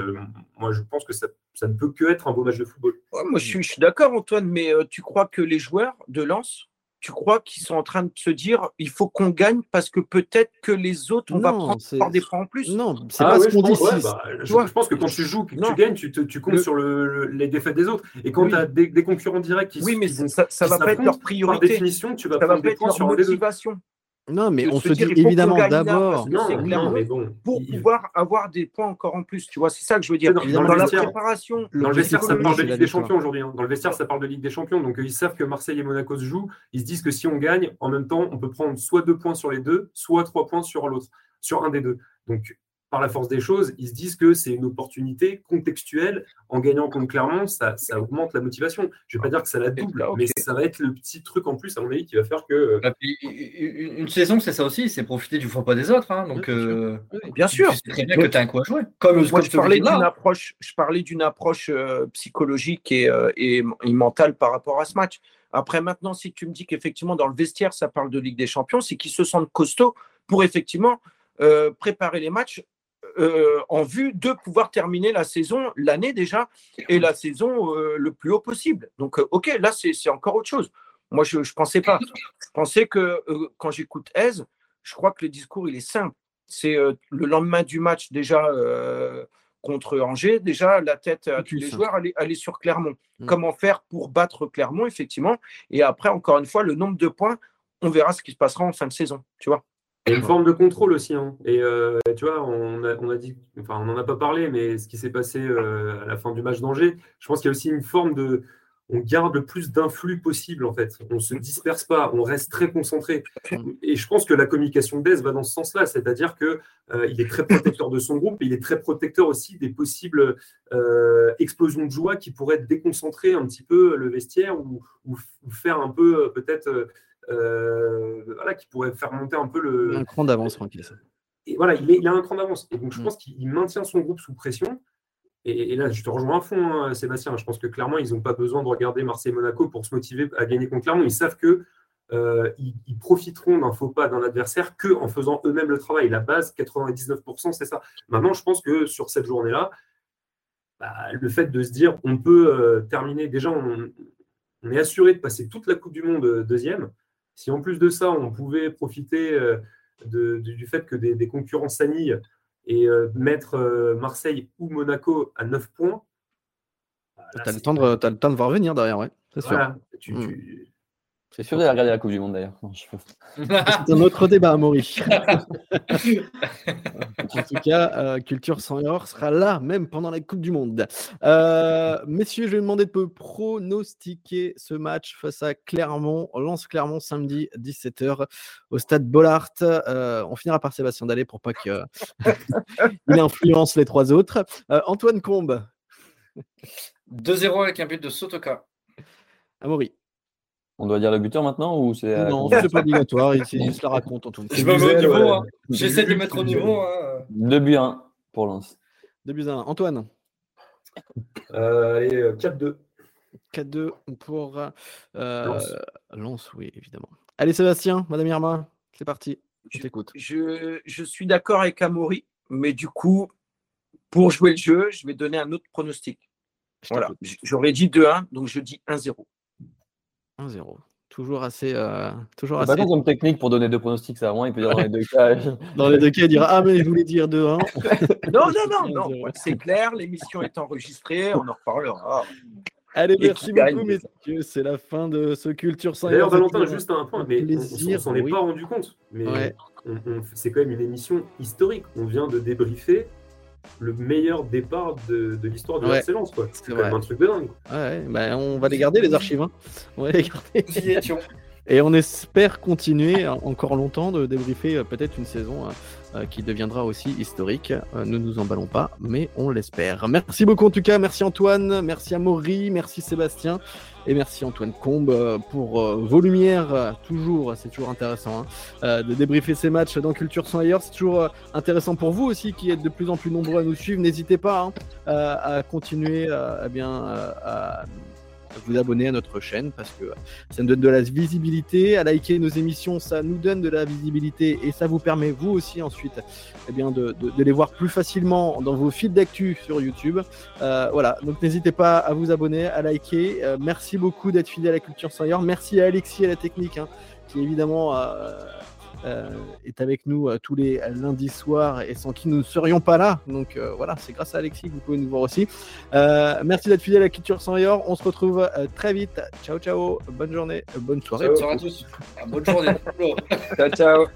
moi, je pense que ça, ne peut que être un beau match de football. moi, je suis, d'accord, Antoine, mais euh, tu crois que les joueurs de Lens, tu crois qu'ils sont en train de se dire il faut qu'on gagne parce que peut-être que les autres, on va prendre des points en plus Non, c'est ah pas ce qu'on dit. Bah, je, pense que quand tu joues et que tu gagnes, tu, tu comptes sur le, les défaites des autres. Et quand tu as des, concurrents directs qui Oui, mais ça, ça va pas être leur priorité. Par définition, tu vas prendre des points sur les deux. Non, mais on se, dit évidemment d'abord. Non, mais bon, pour pouvoir avoir des points encore en plus, tu vois, c'est ça que je veux dire. Dans, la préparation. Dans le vestiaire, ça parle de Ligue des Champions aujourd'hui. Hein. Dans le vestiaire, ça parle de Ligue des Champions. Donc ils savent que Marseille et Monaco se jouent. Ils se disent que si on gagne, en même temps, on peut prendre soit deux points sur les deux, soit trois points sur l'autre, sur un des deux. Donc par la force des choses, ils se disent que c'est une opportunité contextuelle. En gagnant contre Clermont, ça, ça augmente la motivation. Je ne vais pas dire que ça la double, mais ça va être le petit truc en plus, à mon avis, qui va faire que. Ah, une saison, c'est ça aussi, c'est profiter du faux pas des autres. Hein. donc, euh, bien sûr. C'est très bien que tu as un coup à jouer. Comme, Moi, je, parlais d'une approche, je parlais d'une approche euh, psychologique et, euh, et, et mentale par rapport à ce match. Après, maintenant, si tu me dis qu'effectivement, dans le vestiaire, ça parle de Ligue des Champions, c'est qu'ils se sentent costauds pour effectivement préparer les matchs euh, en vue de pouvoir terminer la saison, l'année déjà, et la saison euh, le plus haut possible. Donc, euh, ok, là, c'est encore autre chose. Moi, je ne pensais pas. Je pensais que quand j'écoute Aise, je crois que le discours, il est simple. C'est le lendemain du match, déjà contre Angers, déjà la tête à tous les joueurs, aller, aller sur Clermont. Mm. Comment faire pour battre Clermont, effectivement? Et après, encore une fois, le nombre de points, on verra ce qui se passera en fin de saison. Tu vois? Il y a une forme de contrôle aussi. Hein. Et euh, tu vois, on a, on a, dit, enfin, on n'en a pas parlé, mais ce qui s'est passé euh, à la fin du match d'Angers, je pense qu'il y a aussi une forme de. On garde le plus d'influx possible, en fait. On ne se disperse pas, on reste très concentré. Et je pense que la communication d'Aise va dans ce sens-là, c'est-à-dire qu'il euh, il est très protecteur de son groupe et il est très protecteur aussi des possibles explosions de joie qui pourraient déconcentrer un petit peu le vestiaire ou, ou faire un peu peut-être voilà, qui pourrait faire monter un peu le. Un cran d'avance, tranquille. Et voilà, il, a un cran d'avance. Et donc, je mm. pense qu'il maintient son groupe sous pression. Et, là, je te rejoins à fond, hein, Sébastien. Je pense que clairement, ils n'ont pas besoin de regarder Marseille-Monaco pour se motiver à gagner contre Clermont. Ils savent que euh, ils, profiteront d'un faux pas d'un adversaire que en faisant eux-mêmes le travail. La base, 99%, c'est ça. Maintenant, je pense que sur cette journée-là, bah, le fait de se dire on peut euh, terminer, déjà, on, on, est assuré de passer toute la Coupe du Monde deuxième. Si en plus de ça, on pouvait profiter euh, du fait que des, concurrents s'annillent et euh, mettre euh, Marseille ou Monaco à 9 points. Bah, tu as, le temps de voir venir derrière, ouais. C'est sûr. Mm. C'est sûr d'aller regarder la Coupe du Monde d'ailleurs. C'est un autre débat, Maurice. (laughs) en tout cas, euh, Culture sans erreur sera là, même pendant la Coupe du Monde. Euh, messieurs, je vais demander de pronostiquer ce match face à Clermont. Lance Clermont samedi 17h au stade Bollard. Euh, on finira par Sébastien Dallet pour pas qu'il (laughs) influence les trois autres. Antoine Combe. 2-0 avec un but de Sotoka. Amaury. On doit dire le buteur maintenant ou c'est euh, Non, c'est pas obligatoire, il, (laughs) se la raconte en tout cas. Je me mets au niveau, hein. j'essaie de mettre au niveau. Hein. 2 buts 1 pour Lens. 2 buts 1. Antoine euh, Allez, 4-2. Euh, 4-2 pour euh, Lens. oui, évidemment. Allez, Sébastien, Madame Irma, c'est parti. Je t'écoute. Je, je, suis d'accord avec Amaury, mais du coup, pour jouer le jeu, je vais donner un autre pronostic. Voilà. J'aurais dit 2-1, donc je dis 1-0. 1-0. Toujours assez. Euh, toujours assez... Pas comme technique pour donner deux pronostics, ça vraiment, il peut dire dans les deux cas. (laughs) dans les deux cas, il dira Ah, mais je voulais dire 2-1. (laughs) non, non, non, non. C'est clair, l'émission est enregistrée, on en reparlera. Allez, merci beaucoup, messieurs. C'est la fin de ce Culture sans D'ailleurs, Valentin, juste un point, mais on, s'en est pas rendu compte. Mais c'est quand même une émission historique. On vient de débriefer le meilleur départ de, l'histoire de l'excellence. C'est quand même un truc de dingue. Ouais, bah, on va les garder, les archives. Hein. On va les garder. Et on espère continuer encore longtemps de débriefer euh, peut-être une saison euh, qui deviendra aussi historique. ne nous emballons pas, mais on l'espère. Merci beaucoup en tout cas. Merci Antoine, merci à merci Sébastien. Et merci Antoine Combe pour vos lumières. Toujours, c'est toujours intéressant hein, de débriefer ces matchs dans Culture sans ailleurs. C'est toujours intéressant pour vous aussi qui êtes de plus en plus nombreux à nous suivre. N'hésitez pas hein, à continuer eh bien, à vous abonner à notre chaîne parce que ça nous donne de la visibilité. À liker nos émissions, ça nous donne de la visibilité et ça vous permet vous aussi ensuite eh bien, de, les voir plus facilement dans vos fils d'actu sur YouTube. Euh, voilà, donc n'hésitez pas à vous abonner, à liker. Euh, merci beaucoup d'être fidèle à la Culture Senior. Merci à Alexis à la technique hein, qui évidemment euh, est avec nous euh, tous les lundis soirs et sans qui nous ne serions pas là. Donc euh, voilà, c'est grâce à Alexis que vous pouvez nous voir aussi. merci d'être fidèle à la Culture sans Yor. On se retrouve très vite. Ciao, ciao. Bonne journée, bonne soirée. Ciao, à tous. Bonne journée. (laughs) ciao, ciao.